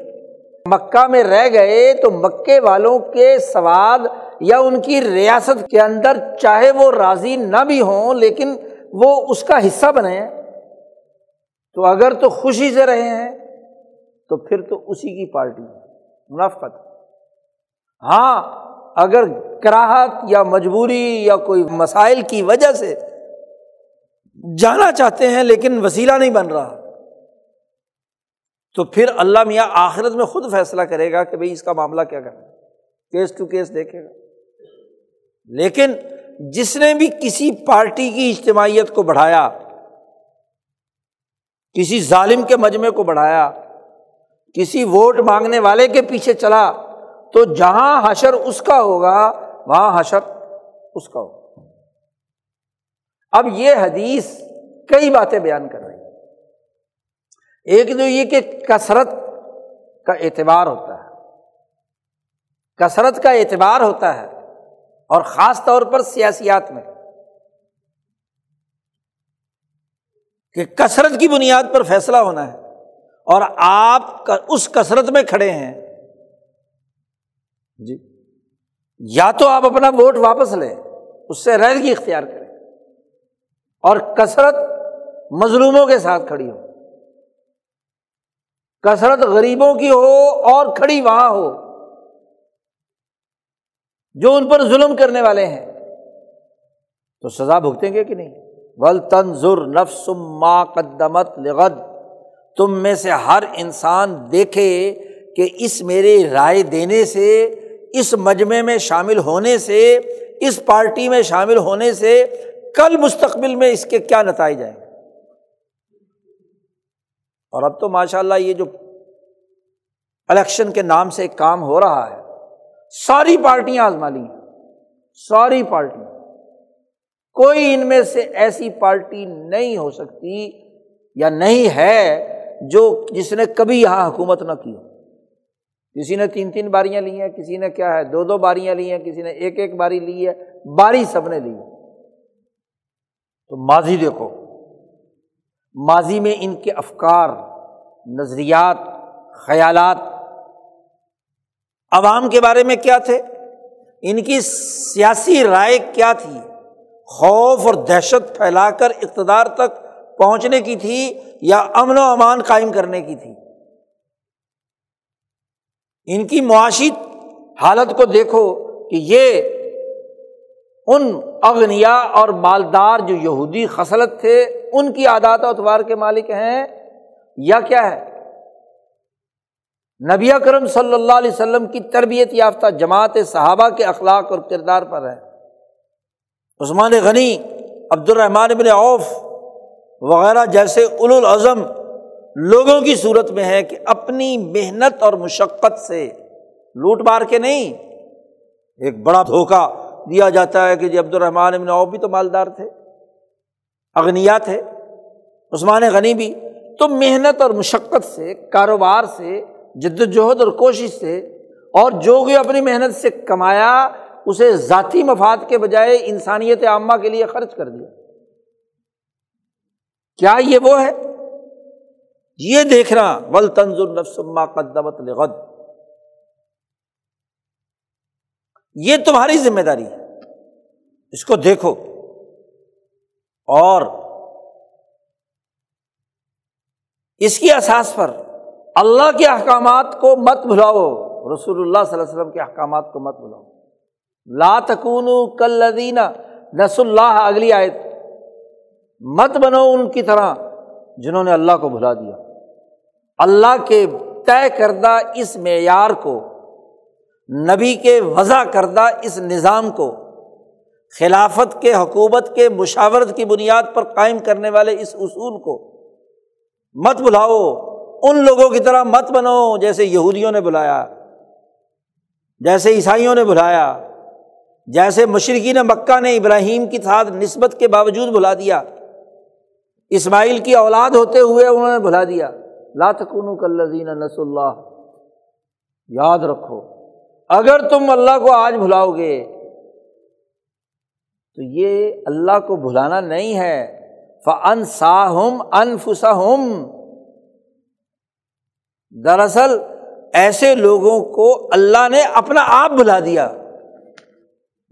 [SPEAKER 2] مکہ میں رہ گئے تو مکے والوں کے سواد یا ان کی ریاست کے اندر چاہے وہ راضی نہ بھی ہوں لیکن وہ اس کا حصہ بنے ہیں، تو اگر تو خوشی سے رہے ہیں، تو پھر تو اسی کی پارٹی ہے، منافقت۔ ہاں اگر کراہت یا مجبوری یا کوئی مسائل کی وجہ سے جانا چاہتے ہیں لیکن وسیلہ نہیں بن رہا، تو پھر اللہ میاں آخرت میں خود فیصلہ کرے گا کہ بھائی اس کا معاملہ کیا کرنا کیس ٹو کیس دیکھے گا۔ لیکن جس نے بھی کسی پارٹی کی اجتماعیت کو بڑھایا، کسی ظالم کے مجمے کو بڑھایا، کسی ووٹ مانگنے والے کے پیچھے چلا، تو جہاں حشر اس کا ہوگا، وہاں حشر اس کا ہوگا۔ اب یہ حدیث کئی باتیں بیان کر رہی ہے ایک تو یہ کہ کثرت کا اعتبار ہوتا ہے۔ کثرت کا اعتبار ہوتا ہے۔ اور خاص طور پر سیاسیات میں کہ کثرت کی بنیاد پر فیصلہ ہونا ہے اور آپ اس کثرت میں کھڑے ہیں۔ جی۔ یا تو آپ اپنا ووٹ واپس لیں، اس سے ریلگی اختیار کریں۔ اور کثرت مظلوموں کے ساتھ کھڑی ہو۔ کثرت غریبوں کی ہو اور کھڑی وہاں ہو۔ جو ان پر ظلم کرنے والے ہیں، تو سزا بھگتیں گے کہ نہیں؟ ول تنظر نفس ما قدمت لغد۔ تم میں سے ہر انسان دیکھے کہ اس میرے رائے دینے سے، اس مجمے میں شامل ہونے سے، اس پارٹی میں شامل ہونے سے کل مستقبل میں اس کے کیا نتائج جائیں اور اب تو ماشاء اللہ یہ جو الیکشن کے نام سے ایک کام ہو رہا ہے ساری پارٹیاں آزما لی ہیں۔ ساری پارٹیاں۔ کوئی ان میں سے ایسی پارٹی نہیں ہو سکتی یا نہیں ہے جو جس نے کبھی یہاں حکومت نہ کی کسی نے تین تین باریاں لی ہیں، کسی نے کیا ہے، دو دو باریاں لی ہیں، کسی نے ایک ایک باری لی ہے، باری سب نے لی۔ تو ماضی دیکھو۔ ماضی میں ان کے افکار، نظریات، خیالات عوام کے بارے میں کیا تھے؟ ان کی سیاسی رائے کیا تھی؟ خوف اور دہشت پھیلا کر اقتدار تک پہنچنے کی تھی یا امن و امان قائم کرنے کی تھی؟ ان کی معاشی حالت کو دیکھو کہ یہ ان اغنیا اور مالدار جو یہودی خصلت تھے، ان کی عادات و اتوار کے مالک ہیں یا کیا ہے؟ نبی کرم صلی اللہ علیہ وسلم کی تربیت یافتہ جماعت صحابہ کے اخلاق اور کردار پر ہے۔ عثمان غنی عبد الرحمٰن ابن اوف وغیرہ جیسے اول العظم لوگوں کی صورت میں ہے کہ اپنی محنت اور مشقت سے لوٹ مار کے نہیں، ایک بڑا دھوکا دیا جاتا ہے کہ جی عبد الرحمٰن ابن عوف بھی تو مالدار تھے اغنیا تھے، عثمان غنی بھی۔ تو محنت اور مشقت سے، کاروبار سے جد وجہد اور کوشش سے اور جو بھی اپنی محنت سے کمایا، اسے ذاتی مفاد کے بجائے انسانیت عامہ کے لیے خرچ کر دیا۔ کیا یہ وہ ہے؟ یہ دیکھنا ول تنظر نفسما قدمت لغد۔ یہ تمہاری ذمہ داری ہے۔ اس کو دیکھو۔ اور اس کی احساس پر اللہ کے احکامات کو مت بھلاؤ۔ رسول اللہ صلی اللہ علیہ وسلم کے احکامات کو مت بھلاؤ۔ لا تکون کل نس اللہ۔ اگلی آئے مت بنو ان کی طرح جنہوں نے اللہ کو بھلا دیا۔ اللہ کے طے کردہ اس معیار کو، نبی کے وضع کردہ اس نظام کو، خلافت کے، حکومت کے، مشاورت کی بنیاد پر قائم کرنے والے اس اصول کو مت بلاؤ ان لوگوں کی طرح مت بنو جیسے یہودیوں نے بلایا، جیسے عیسائیوں نے بلایا، جیسے مشرقین مکہ نے ابراہیم کی ساتھ نسبت کے باوجود بلا دیا۔ اسماعیل کی اولاد ہوتے ہوئے انہوں نے بلا دیا۔ لاتکن کلزین نس اللہ۔ یاد رکھو، اگر تم اللہ کو آج بھلاؤ گے، تو یہ اللہ کو بھلانا نہیں ہے۔ فن ساہم انفسا دراصل ایسے لوگوں کو اللہ نے اپنا آپ بلا دیا۔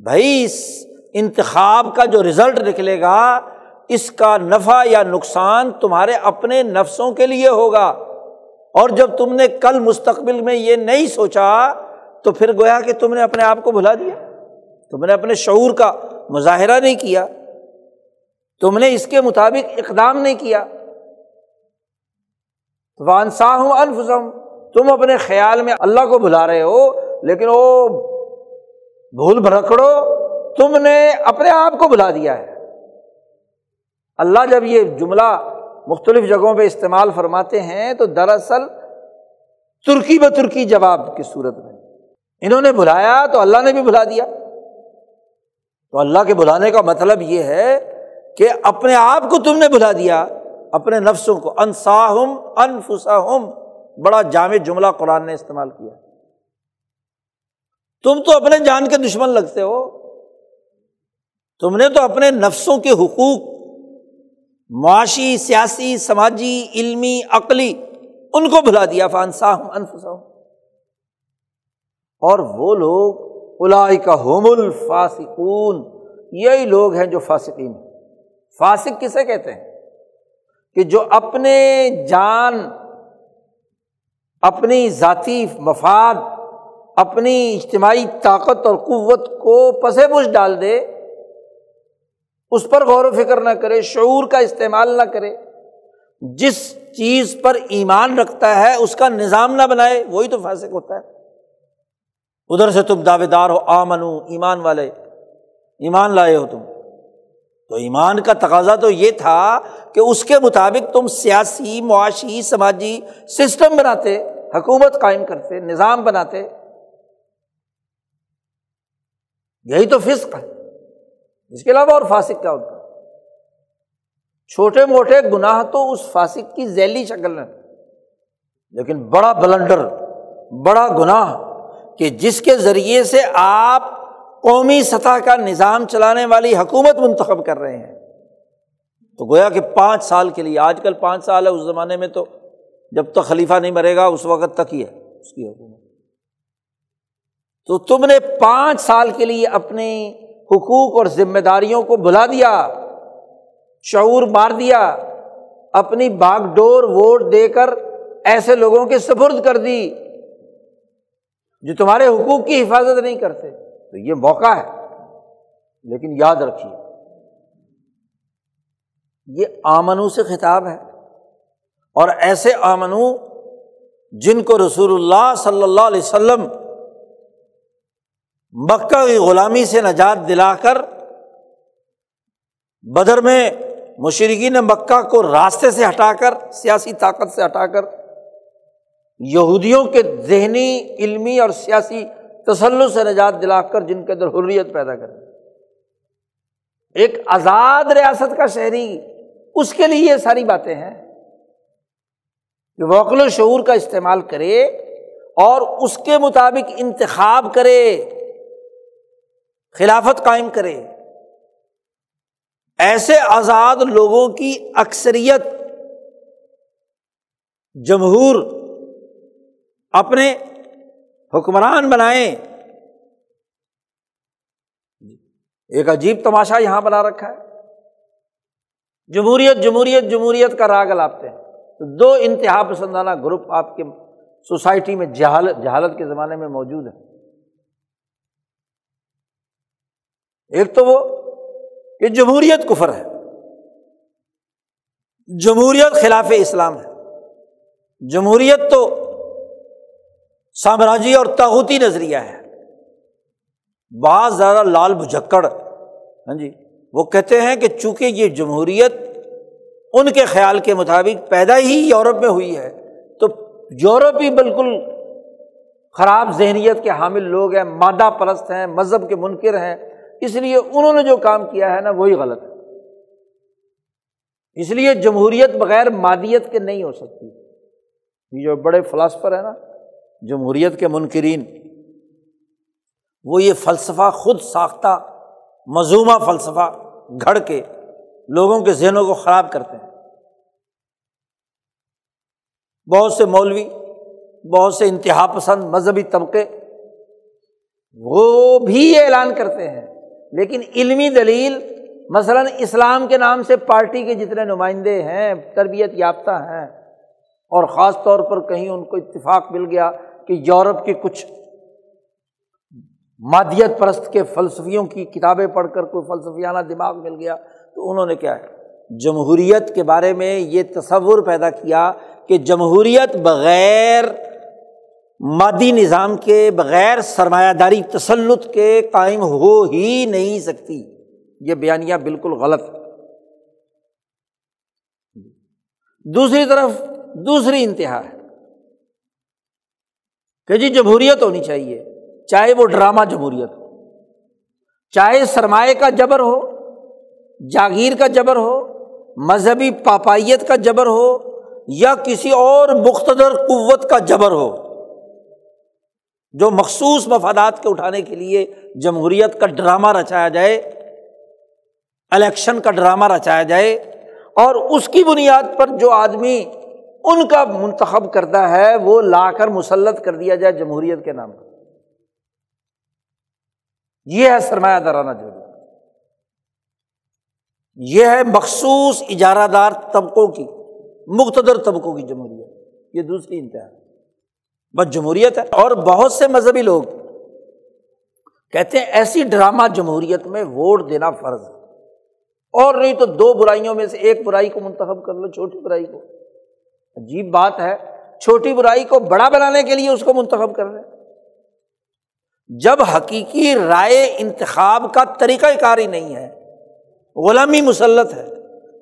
[SPEAKER 2] بھائی، اس انتخاب کا جو رزلٹ نکلے گا، اس کا نفع یا نقصان تمہارے اپنے نفسوں کے لیے ہوگا۔ اور جب تم نے کل مستقبل میں یہ نہیں سوچا، تو پھر گویا کہ تم نے اپنے آپ کو بھلا دیا۔ تم نے اپنے شعور کا مظاہرہ نہیں کیا۔ تم نے اس کے مطابق اقدام نہیں کیا۔ وانسا ہوں الفظم تم اپنے خیال میں اللہ کو بلا رہے ہو، لیکن وہ بھول بھڑکڑو، تم نے اپنے آپ کو بلا دیا ہے۔ اللہ جب یہ جملہ مختلف جگہوں پہ استعمال فرماتے ہیں تو دراصل ترکی ب ترکی جواب کی صورت میں۔ انہوں نے بلایا تو اللہ نے بھی بلا دیا۔ تو اللہ کے بلانے کا مطلب یہ ہے کہ اپنے آپ کو تم نے بلا دیا۔ اپنے نفسوں کو، انساہم انفساہم بڑا جامع جملہ قرآن نے استعمال کیا۔ تم تو اپنے جان کے دشمن لگتے ہو۔ تم نے تو اپنے نفسوں کے حقوق، معاشی، سیاسی، سماجی، علمی، عقلی، ان کو بھلا دیا۔ فانسا ہوں انفسا ہوں اور وہ لوگ الائی ہوم الفاسکون یہی لوگ ہیں جو فاسقین فاسق کسے کہتے ہیں؟ کہ جو اپنے جان، اپنی ذاتی مفاد، اپنی اجتماعی طاقت اور قوت کو پس پش ڈال دے، اس پر غور و فکر نہ کرے، شعور کا استعمال نہ کرے، جس چیز پر ایمان رکھتا ہے، اس کا نظام نہ بنائے، وہی تو فاسق ہوتا ہے۔ ادھر سے تم دعوے دار ہو آمن ایمان والے، ایمان لائے ہو تم۔ تو ایمان کا تقاضا تو یہ تھا کہ اس کے مطابق تم سیاسی، معاشی، سماجی سسٹم بناتے، حکومت قائم کرتے، نظام بناتے۔ یہی تو فسق ہے۔ اس کے علاوہ اور فاسق کیا ہوتا ہے چھوٹے موٹے گناہ تو اس فاسق کی ذیلی شکل میں لیکن بڑا بلنڈر بڑا گناہ کہ جس کے ذریعے سے آپ قومی سطح کا نظام چلانے والی حکومت منتخب کر رہے ہیں۔ تو گویا کہ پانچ سال کے لیے، آج کل پانچ سال ہے، اس زمانے میں تو جب تک خلیفہ نہیں مرے گا، اس وقت تک ہی ہے اس کی حکومت۔ تو تم نے پانچ سال کے لیے اپنی حقوق اور ذمہ داریوں کو بلا دیا، شعور مار دیا، اپنی باغ ڈور ووٹ دے کر ایسے لوگوں کے سفرد کر دی جو تمہارے حقوق کی حفاظت نہیں کرتے۔ تو یہ موقع ہے، لیکن یاد رکھیے، یہ آمنو سے خطاب ہے۔ اور ایسے آمنو جن کو رسول اللہ صلی اللہ علیہ وسلم مکہ کی غلامی سے نجات دلا کر بدر میں مشرقین مکہ کو راستے سے ہٹا کر، سیاسی طاقت سے ہٹا کر، یہودیوں کے ذہنی، علمی اور سیاسی تسل سے نجات دلا کر جن کے اندر حریت پیدا کر ایک آزاد ریاست کا شہری، اس کے لیے یہ ساری باتیں ہیں کہ وکل و شعور کا استعمال کرے اور اس کے مطابق انتخاب کرے، خلافت قائم کرے۔ ایسے آزاد لوگوں کی اکثریت جمہور اپنے حکمران بنائیں ایک عجیب تماشا یہاں بنا رکھا ہے۔ جمہوریت جمہوریت جمہوریت کا راگ لاپتے ہیں۔ تو دو انتہا پسندانہ گروپ آپ کے سوسائٹی میں جہالت جہالت کے زمانے میں موجود ہیں۔ ایک تو وہ کہ جمہوریت کفر ہے۔ جمہوریت خلاف اسلام ہے۔ جمہوریت تو سامراجی اور تاغوتی نظریہ ہے۔ بہت زیادہ لال بھجکڑ ہاں جی وہ کہتے ہیں کہ چونکہ یہ جمہوریت ان کے خیال کے مطابق پیدا ہی یورپ میں ہوئی ہے، تو یورپ ہی بالکل خراب ذہنیت کے حامل لوگ ہیں، مادہ پرست ہیں، مذہب کے منکر ہیں، اس لیے انہوں نے جو کام کیا ہے نا، وہی غلط ہے۔ اس لیے جمہوریت بغیر مادیت کے نہیں ہو سکتی۔ یہ جو بڑے فلاسفر ہیں نا جمہوریت کے منکرین، وہ یہ فلسفہ خود ساختہ مضمہ فلسفہ گھڑ کے لوگوں کے ذہنوں کو خراب کرتے ہیں۔ بہت سے مولوی، بہت سے انتہا پسند مذہبی طبقے وہ بھی یہ اعلان کرتے ہیں۔ لیکن علمی دلیل، مثلاً اسلام کے نام سے پارٹی کے جتنے نمائندے ہیں، تربیت یافتہ ہیں، اور خاص طور پر کہیں ان کو اتفاق مل گیا کہ یورپ کے کچھ مادیت پرست کے فلسفیوں کی کتابیں پڑھ کر کوئی فلسفیانہ دماغ مل گیا تو انہوں نے کیا ہے؟ جمہوریت کے بارے میں یہ تصور پیدا کیا کہ جمہوریت بغیر مادی نظام کے، بغیر سرمایہ داری تسلط کے قائم ہو ہی نہیں سکتی۔ یہ بیانیہ بالکل غلط۔ دوسری طرف دوسری انتہا ہے۔ کہ جی جمہوریت ہونی چاہیے، چاہے وہ ڈرامہ جمہوریت ہو، چاہے سرمایہ کا جبر ہو، جاگیر کا جبر ہو، مذہبی پاپائیت کا جبر ہو، یا کسی اور مختدر قوت کا جبر ہو، جو مخصوص مفادات کے اٹھانے کے لیے جمہوریت کا ڈرامہ رچایا جائے، الیکشن کا ڈرامہ رچایا جائے، اور اس کی بنیاد پر جو آدمی ان کا منتخب کرتا ہے، وہ لا کر مسلط کر دیا جائے جمہوریت کے نام پر۔ یہ ہے سرمایہ دارانہ جو یہ ہے مخصوص اجارہ دار طبقوں کی، مقتدر طبقوں کی جمہوریت۔ یہ دوسری انتہا۔ بس جمہوریت ہے۔ اور بہت سے مذہبی لوگ کہتے ہیں ایسی ڈرامہ جمہوریت میں ووٹ دینا فرض ہے۔ اور نہیں تو دو برائیوں میں سے ایک برائی کو منتخب کر لو، چھوٹی برائی کو۔ عجیب بات ہے، چھوٹی برائی کو بڑا بنانے کے لیے اس کو منتخب کر رہے جب حقیقی رائے انتخاب کا طریقہ کار ہی نہیں ہے، غلامی مسلط ہے،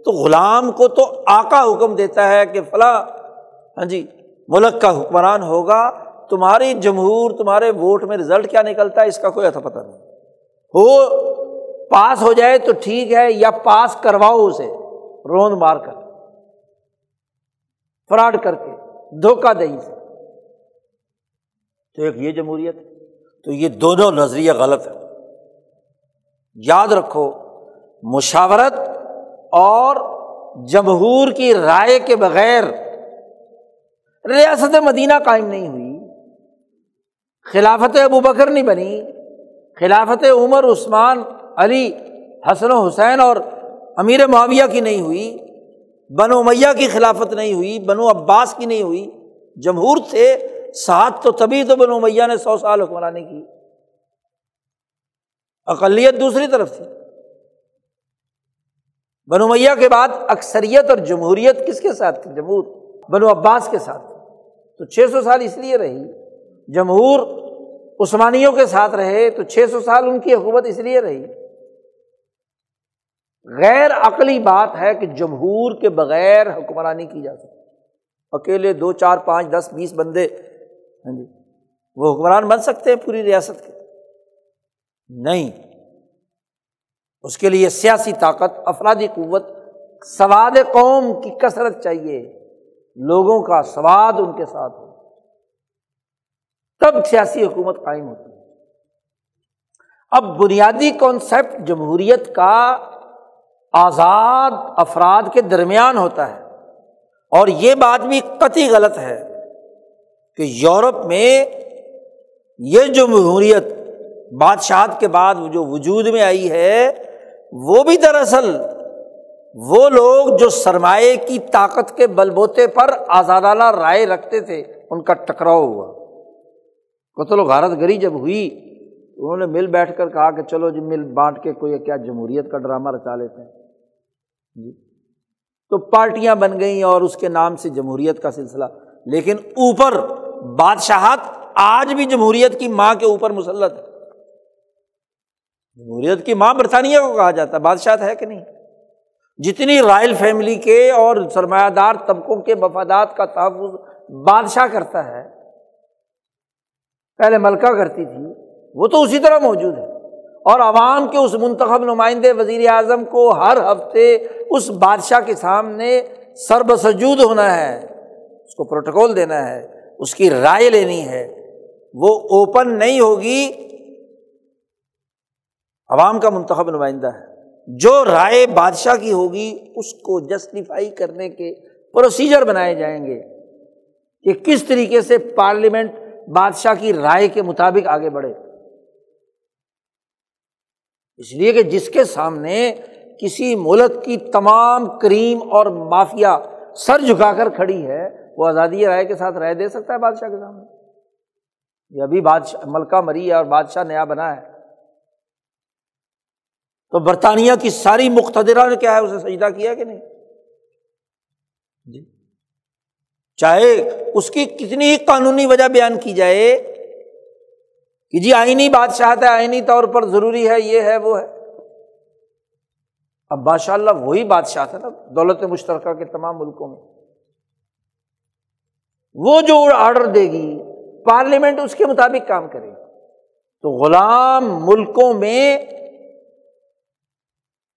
[SPEAKER 2] تو غلام کو تو آکا حکم دیتا ہے کہ فلاں ہاں جی ملک کا حکمران ہوگا، تمہاری جمہور، تمہارے ووٹ میں رزلٹ کیا نکلتا ہے، اس کا کوئی اتھا پتہ نہیں۔ ہو، پاس ہو جائے تو ٹھیک ہے، یا پاس کرواؤ اسے، روند مار کر۔ فراڈ کر کے، دھوکہ دہی سے۔ تو ایک یہ جمہوریت تو یہ دونوں نظریہ غلط ہے یاد رکھو، مشاورت اور جمہور کی رائے کے بغیر ریاست مدینہ قائم نہیں ہوئی۔ خلافت ابو بکر نہیں بنی۔ خلافت عمر، عثمان، علی، حسن و حسین اور امیر معاویہ کی نہیں ہوئی۔ بنو میاں کی خلافت نہیں ہوئی، بنو عباس کی نہیں ہوئی۔ جمہور تھے ساتھ تو تبھی تو بنو میاں نے سو سال حکمرانی کی۔ اقلیت دوسری طرف تھی۔ بنو میاں کے بعد اکثریت اور جمہوریت کس کے ساتھ تھی؟ جمہور۔ بنو عباس کے ساتھ تو چھ سو سال اس لیے رہی۔ جمہور عثمانیوں کے ساتھ رہے تو چھ سو سال ان کی حکومت اس لیے رہی۔ غیر عقلی بات ہے کہ جمہور کے بغیر حکمرانی کی جا سکتی اکیلے دو، چار، پانچ، دس، بیس بندے ہاں جی وہ حکمران بن سکتے ہیں پوری ریاست کے۔ نہیں۔ اس کے لیے سیاسی طاقت، افرادی قوت، سواد قوم کی کثرت چاہیے۔ لوگوں کا سواد ان کے ساتھ ہو۔ تب سیاسی حکومت قائم ہوتی ہے۔ اب بنیادی کانسیپٹ جمہوریت کا آزاد افراد کے درمیان ہوتا ہے۔ اور یہ بات بھی قطعی غلط ہے کہ یورپ میں یہ جو جمہوریت بادشاہت کے بعد جو وجود میں آئی ہے، وہ بھی دراصل وہ لوگ جو سرمایہ کی طاقت کے بل بوتے پر آزادانہ رائے رکھتے تھے، ان کا ٹکراؤ ہوا۔ قتل و غارت گری جب ہوئی، انہوں نے مل بیٹھ کر کہا کہ چلو جی مل بانٹ کے کوئی کیا جمہوریت کا ڈرامہ رچا لیتے ہیں۔ جی۔ تو پارٹیاں بن گئیں اور اس کے نام سے جمہوریت کا سلسلہ۔ لیکن اوپر بادشاہت آج بھی جمہوریت کی ماں کے اوپر مسلط ہے۔ جمہوریت کی ماں برطانیہ کو کہا جاتا ہے۔ بادشاہ ہے کہ نہیں؟ جتنی رائل فیملی کے اور سرمایہ دار طبقوں کے مفادات کا تحفظ بادشاہ کرتا ہے، پہلے ملکہ کرتی تھی، وہ تو اسی طرح موجود ہے۔ اور عوام کے اس منتخب نمائندے وزیر اعظم کو ہر ہفتے اس بادشاہ کے سامنے سر بسجود ہونا ہے، اس کو پروٹوکول دینا ہے، اس کی رائے لینی ہے، وہ اوپن نہیں ہوگی، عوام کا منتخب نمائندہ ہے۔ جو رائے بادشاہ کی ہوگی، اس کو جسٹیفائی کرنے کے پروسیجر بنائے جائیں گے کہ کس طریقے سے پارلیمنٹ بادشاہ کی رائے کے مطابق آگے بڑھے۔ اس لیے کہ جس کے سامنے کسی ملک کی تمام کریم اور مافیا سر جھکا کر کھڑی ہے، وہ آزادی رائے کے ساتھ رائے دے سکتا ہے بادشاہ کے سامنے۔ یہ ابھی بادشاہ ملکہ مری ہے اور بادشاہ نیا بنا ہے۔ تو برطانیہ کی ساری مقتدرہ نے کیا ہے، اسے سجدہ کیا کہ نہیں؟ جی۔ چاہے اس کی کتنی قانونی وجہ بیان کی جائے کہ جی آئینی بادشاہت ہے، آئینی طور پر ضروری ہے، یہ ہے، وہ ہے۔ اب بادشاہ اللہ وہی بادشاہ تھا نا دولت مشترکہ کے تمام ملکوں میں۔ وہ جو آرڈر دے گی، پارلیمنٹ اس کے مطابق کام کرے۔ گی تو غلام ملکوں میں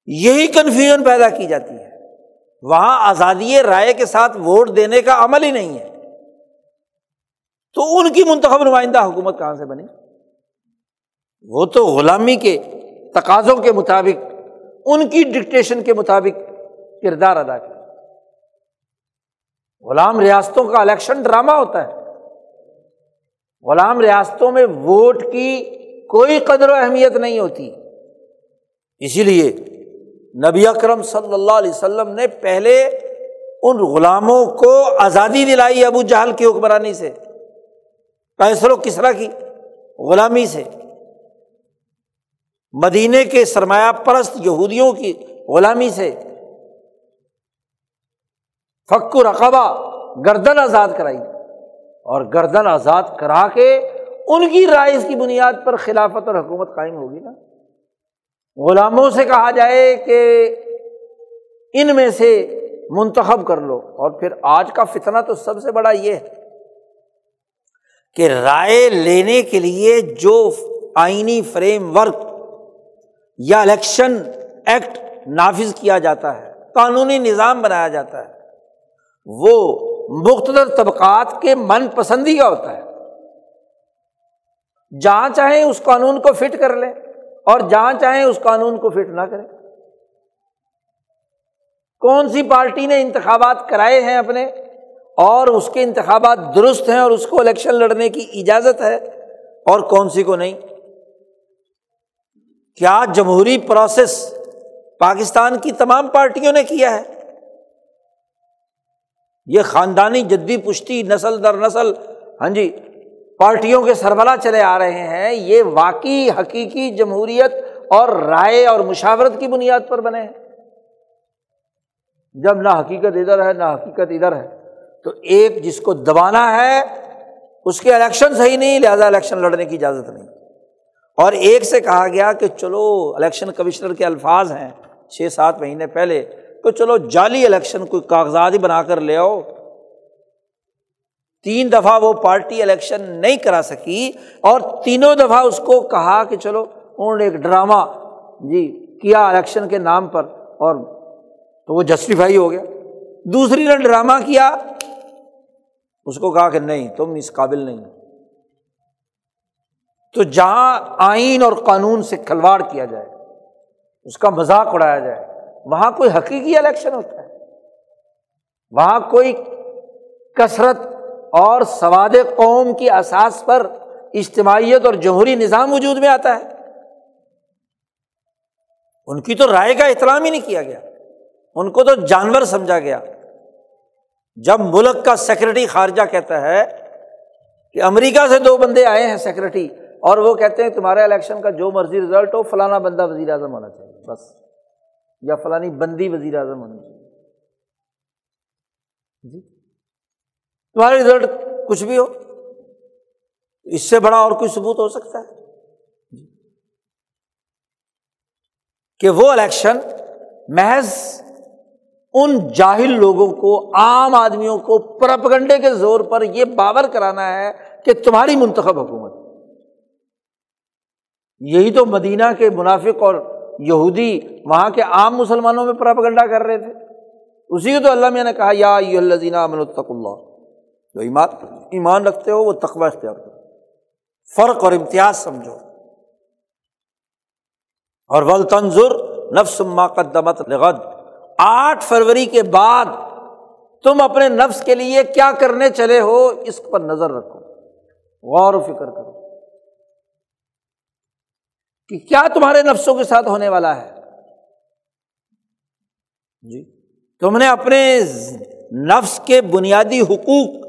[SPEAKER 2] یہی کنفیوژن پیدا کی جاتی ہے۔ وہاں آزادی رائے کے ساتھ ووٹ دینے کا عمل ہی نہیں ہے۔ تو ان کی منتخب نمائندہ حکومت کہاں سے بنی؟ وہ تو غلامی کے تقاضوں کے مطابق، ان کی ڈکٹیشن کے مطابق کردار ادا کیا۔ غلام ریاستوں کا الیکشن ڈرامہ ہوتا ہے۔ غلام ریاستوں میں ووٹ کی کوئی قدر و اہمیت نہیں ہوتی۔ اسی لیے نبی اکرم صلی اللہ علیہ وسلم نے پہلے ان غلاموں کو آزادی دلائی ابو جہل کی حکمرانی سے و کسرا کی غلامی سے۔ مدینے کے سرمایہ پرست یہودیوں کی غلامی سے فک رقبہ گردن آزاد کرائی اور گردن آزاد کرا کے ان کی رائے کی بنیاد پر خلافت اور حکومت قائم ہوگی نا؟ غلاموں سے کہا جائے کہ ان میں سے منتخب کر لو اور پھر آج کا فتنا تو سب سے بڑا یہ ہے کہ رائے لینے کے لیے جو آئینی فریم ورک یا الیکشن ایکٹ نافذ کیا جاتا ہے، قانونی نظام بنایا جاتا ہے۔ وہ مختلف طبقات کے من پسندی کا ہوتا ہے۔ جہاں چاہیں اس قانون کو فٹ کر لیں اور جہاں چاہیں اس قانون کو فٹ نہ کریں کون سی پارٹی نے انتخابات کرائے ہیں اپنے اور اس کے انتخابات درست ہیں اور اس کو الیکشن لڑنے کی اجازت ہے اور کون سی کو نہیں؟ کیا جمہوری پروسیس پاکستان کی تمام پارٹیوں نے کیا ہے؟ یہ خاندانی جدی پشتی نسل در نسل ہاں جی پارٹیوں کے سربراہ چلے آ رہے ہیں، یہ واقعی حقیقی جمہوریت اور رائے اور مشاورت کی بنیاد پر بنے ہیں۔ جب نہ حقیقت ادھر ہے، نہ حقیقت ادھر ہے۔ تو ایک جس کو دبانا ہے، اس کے الیکشن صحیح نہیں، لہٰذا الیکشن لڑنے کی اجازت نہیں۔ اور ایک سے کہا گیا کہ چلو الیکشن کمشنر کے الفاظ ہیں، چھ سات مہینے پہلے، تو چلو جعلی الیکشن کوئی کاغذات ہی بنا کر لے آؤ۔ تین دفعہ وہ پارٹی الیکشن نہیں کرا سکی اور تینوں دفعہ اس کو کہا کہ چلو انہوں نے ایک ڈرامہ جی کیا الیکشن کے نام پر اور تو وہ جسٹیفائی ہو گیا۔ دوسری نے ڈرامہ کیا، اس کو کہا کہ نہیں، تم اس قابل نہیں تو جہاں آئین اور قانون سے کھلواڑ کیا جائے، اس کا مذاق اڑایا جائے، وہاں کوئی حقیقی الیکشن ہوتا ہے۔ وہاں کوئی کثرت اور سواد قوم کی اساس پر اجتماعیت اور جمہوری نظام وجود میں آتا ہے۔ ان کی تو رائے کا احترام ہی نہیں کیا گیا۔ ان کو تو جانور سمجھا گیا۔ جب ملک کا سیکرٹری خارجہ کہتا ہے کہ امریکہ سے دو بندے آئے ہیں سیکرٹری اور وہ کہتے ہیں تمہارے الیکشن کا جو مرضی رزلٹ ہو، فلانا بندہ وزیر اعظم ہونا چاہیے، بس۔ یا فلانی بندی وزیر اعظم ہونی چاہیے۔ جی۔ تمہارا رزلٹ کچھ بھی ہو، اس سے بڑا اور کوئی ثبوت ہو سکتا ہے؟ جی۔ کہ وہ الیکشن محض ان جاہل لوگوں کو، عام آدمیوں کو پرپگنڈے کے زور پر یہ باور کرانا ہے کہ تمہاری منتخب حکومت یہی تو مدینہ کے منافق اور یہودی وہاں کے عام مسلمانوں میں پراپگنڈا کر رہے تھے۔ اسی کو تو اللہ میں نے کہا، یا الزین امن الطق اللہ۔ جو ایمان ایمان رکھتے ہو، وہ تقوی اختیار کرو۔ فرق اور امتیاز سمجھو۔ اور ول تنظر نفس ما قدمت لغد۔ آٹھ فروری کے بعد تم اپنے نفس کے لیے کیا کرنے چلے ہو، اس پر نظر رکھو۔ غور و فکر کرو۔ کہ کیا تمہارے نفسوں کے ساتھ ہونے والا ہے؟ جی تم نے اپنے نفس کے بنیادی حقوق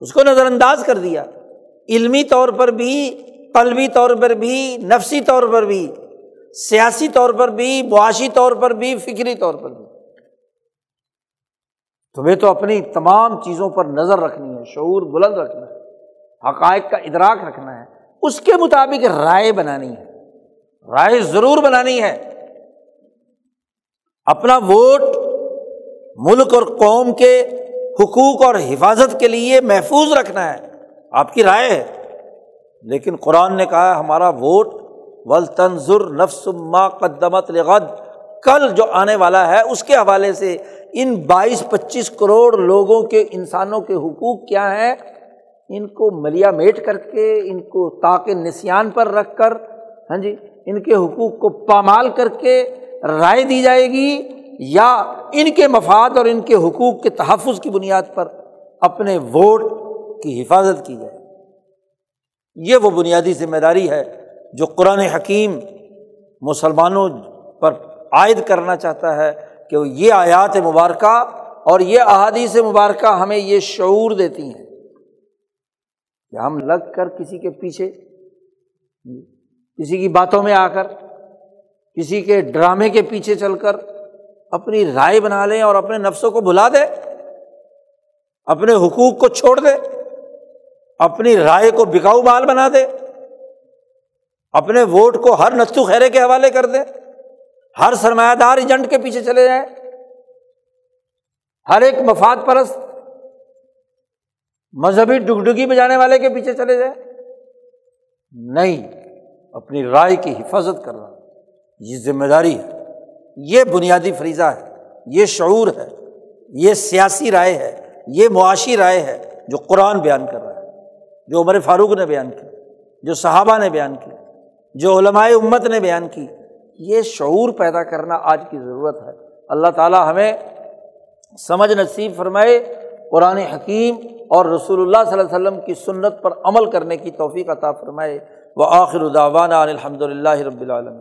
[SPEAKER 2] اس کو نظر انداز کر دیا۔ علمی طور پر بھی، قلبی طور پر بھی، نفسی طور پر بھی، سیاسی طور پر بھی، معاشی طور پر بھی، فکری طور پر بھی۔ تمہیں تو اپنی تمام چیزوں پر نظر رکھنی ہے، شعور بلند رکھنا ہے، حقائق کا ادراک رکھنا ہے۔ اس کے مطابق رائے بنانی ہے۔ رائے ضرور بنانی ہے۔ اپنا ووٹ ملک اور قوم کے حقوق اور حفاظت کے لیے محفوظ رکھنا ہے۔ آپ کی رائے ہے۔ لیکن قرآن نے کہا ہمارا ووٹ ول تنظر نفس ما قدمت لغد۔ کل جو آنے والا ہے، اس کے حوالے سے ان بائیس پچیس کروڑ لوگوں کے انسانوں کے حقوق کیا ہیں؟ ان کو ملیا میٹ کر کے، ان کو تاکہ نسان پر رکھ کر ہاں جی ان کے حقوق کو پامال کر کے رائے دی جائے گی یا ان کے مفاد اور ان کے حقوق کے تحفظ کی بنیاد پر اپنے ووٹ کی حفاظت کی جائے۔ یہ وہ بنیادی ذمہ داری ہے جو قرآن حکیم مسلمانوں پر عائد کرنا چاہتا ہے کہ یہ آیات مبارکہ اور یہ احادیث مبارکہ ہمیں یہ شعور دیتی ہیں۔ کہ ہم لگ کر کسی کے پیچھے، کسی کی باتوں میں آ کر، کسی کے ڈرامے کے پیچھے چل کر اپنی رائے بنا لیں اور اپنے نفسوں کو بلا دے اپنے حقوق کو چھوڑ دے اپنی رائے کو بکاؤ مال بنا دے اپنے ووٹ کو ہر نتو خیرے کے حوالے کر دے ہر سرمایہ دار ایجنٹ کے پیچھے چلے جائیں، ہر ایک مفاد پرست مذہبی ڈگڈگی بجانے والے کے پیچھے چلے جائیں نہیں، اپنی رائے کی حفاظت کرنا۔ یہ ذمہ داری ہے۔ یہ بنیادی فریضہ ہے۔ یہ شعور ہے۔ یہ سیاسی رائے ہے۔ یہ معاشی رائے ہے جو قرآن بیان کر رہا ہے۔ جو عمر فاروق نے بیان کی، جو صحابہ نے بیان کی، جو علمائے امت نے بیان کی۔ یہ شعور پیدا کرنا آج کی ضرورت ہے۔ اللہ تعالیٰ ہمیں سمجھ نصیب فرمائے۔ قرآن حکیم اور رسول اللہ صلی اللہ علیہ وسلم کی سنت پر عمل کرنے کی توفیق عطا فرمائے۔ وہ آخر الداوانہ الحمد للہ رب العالم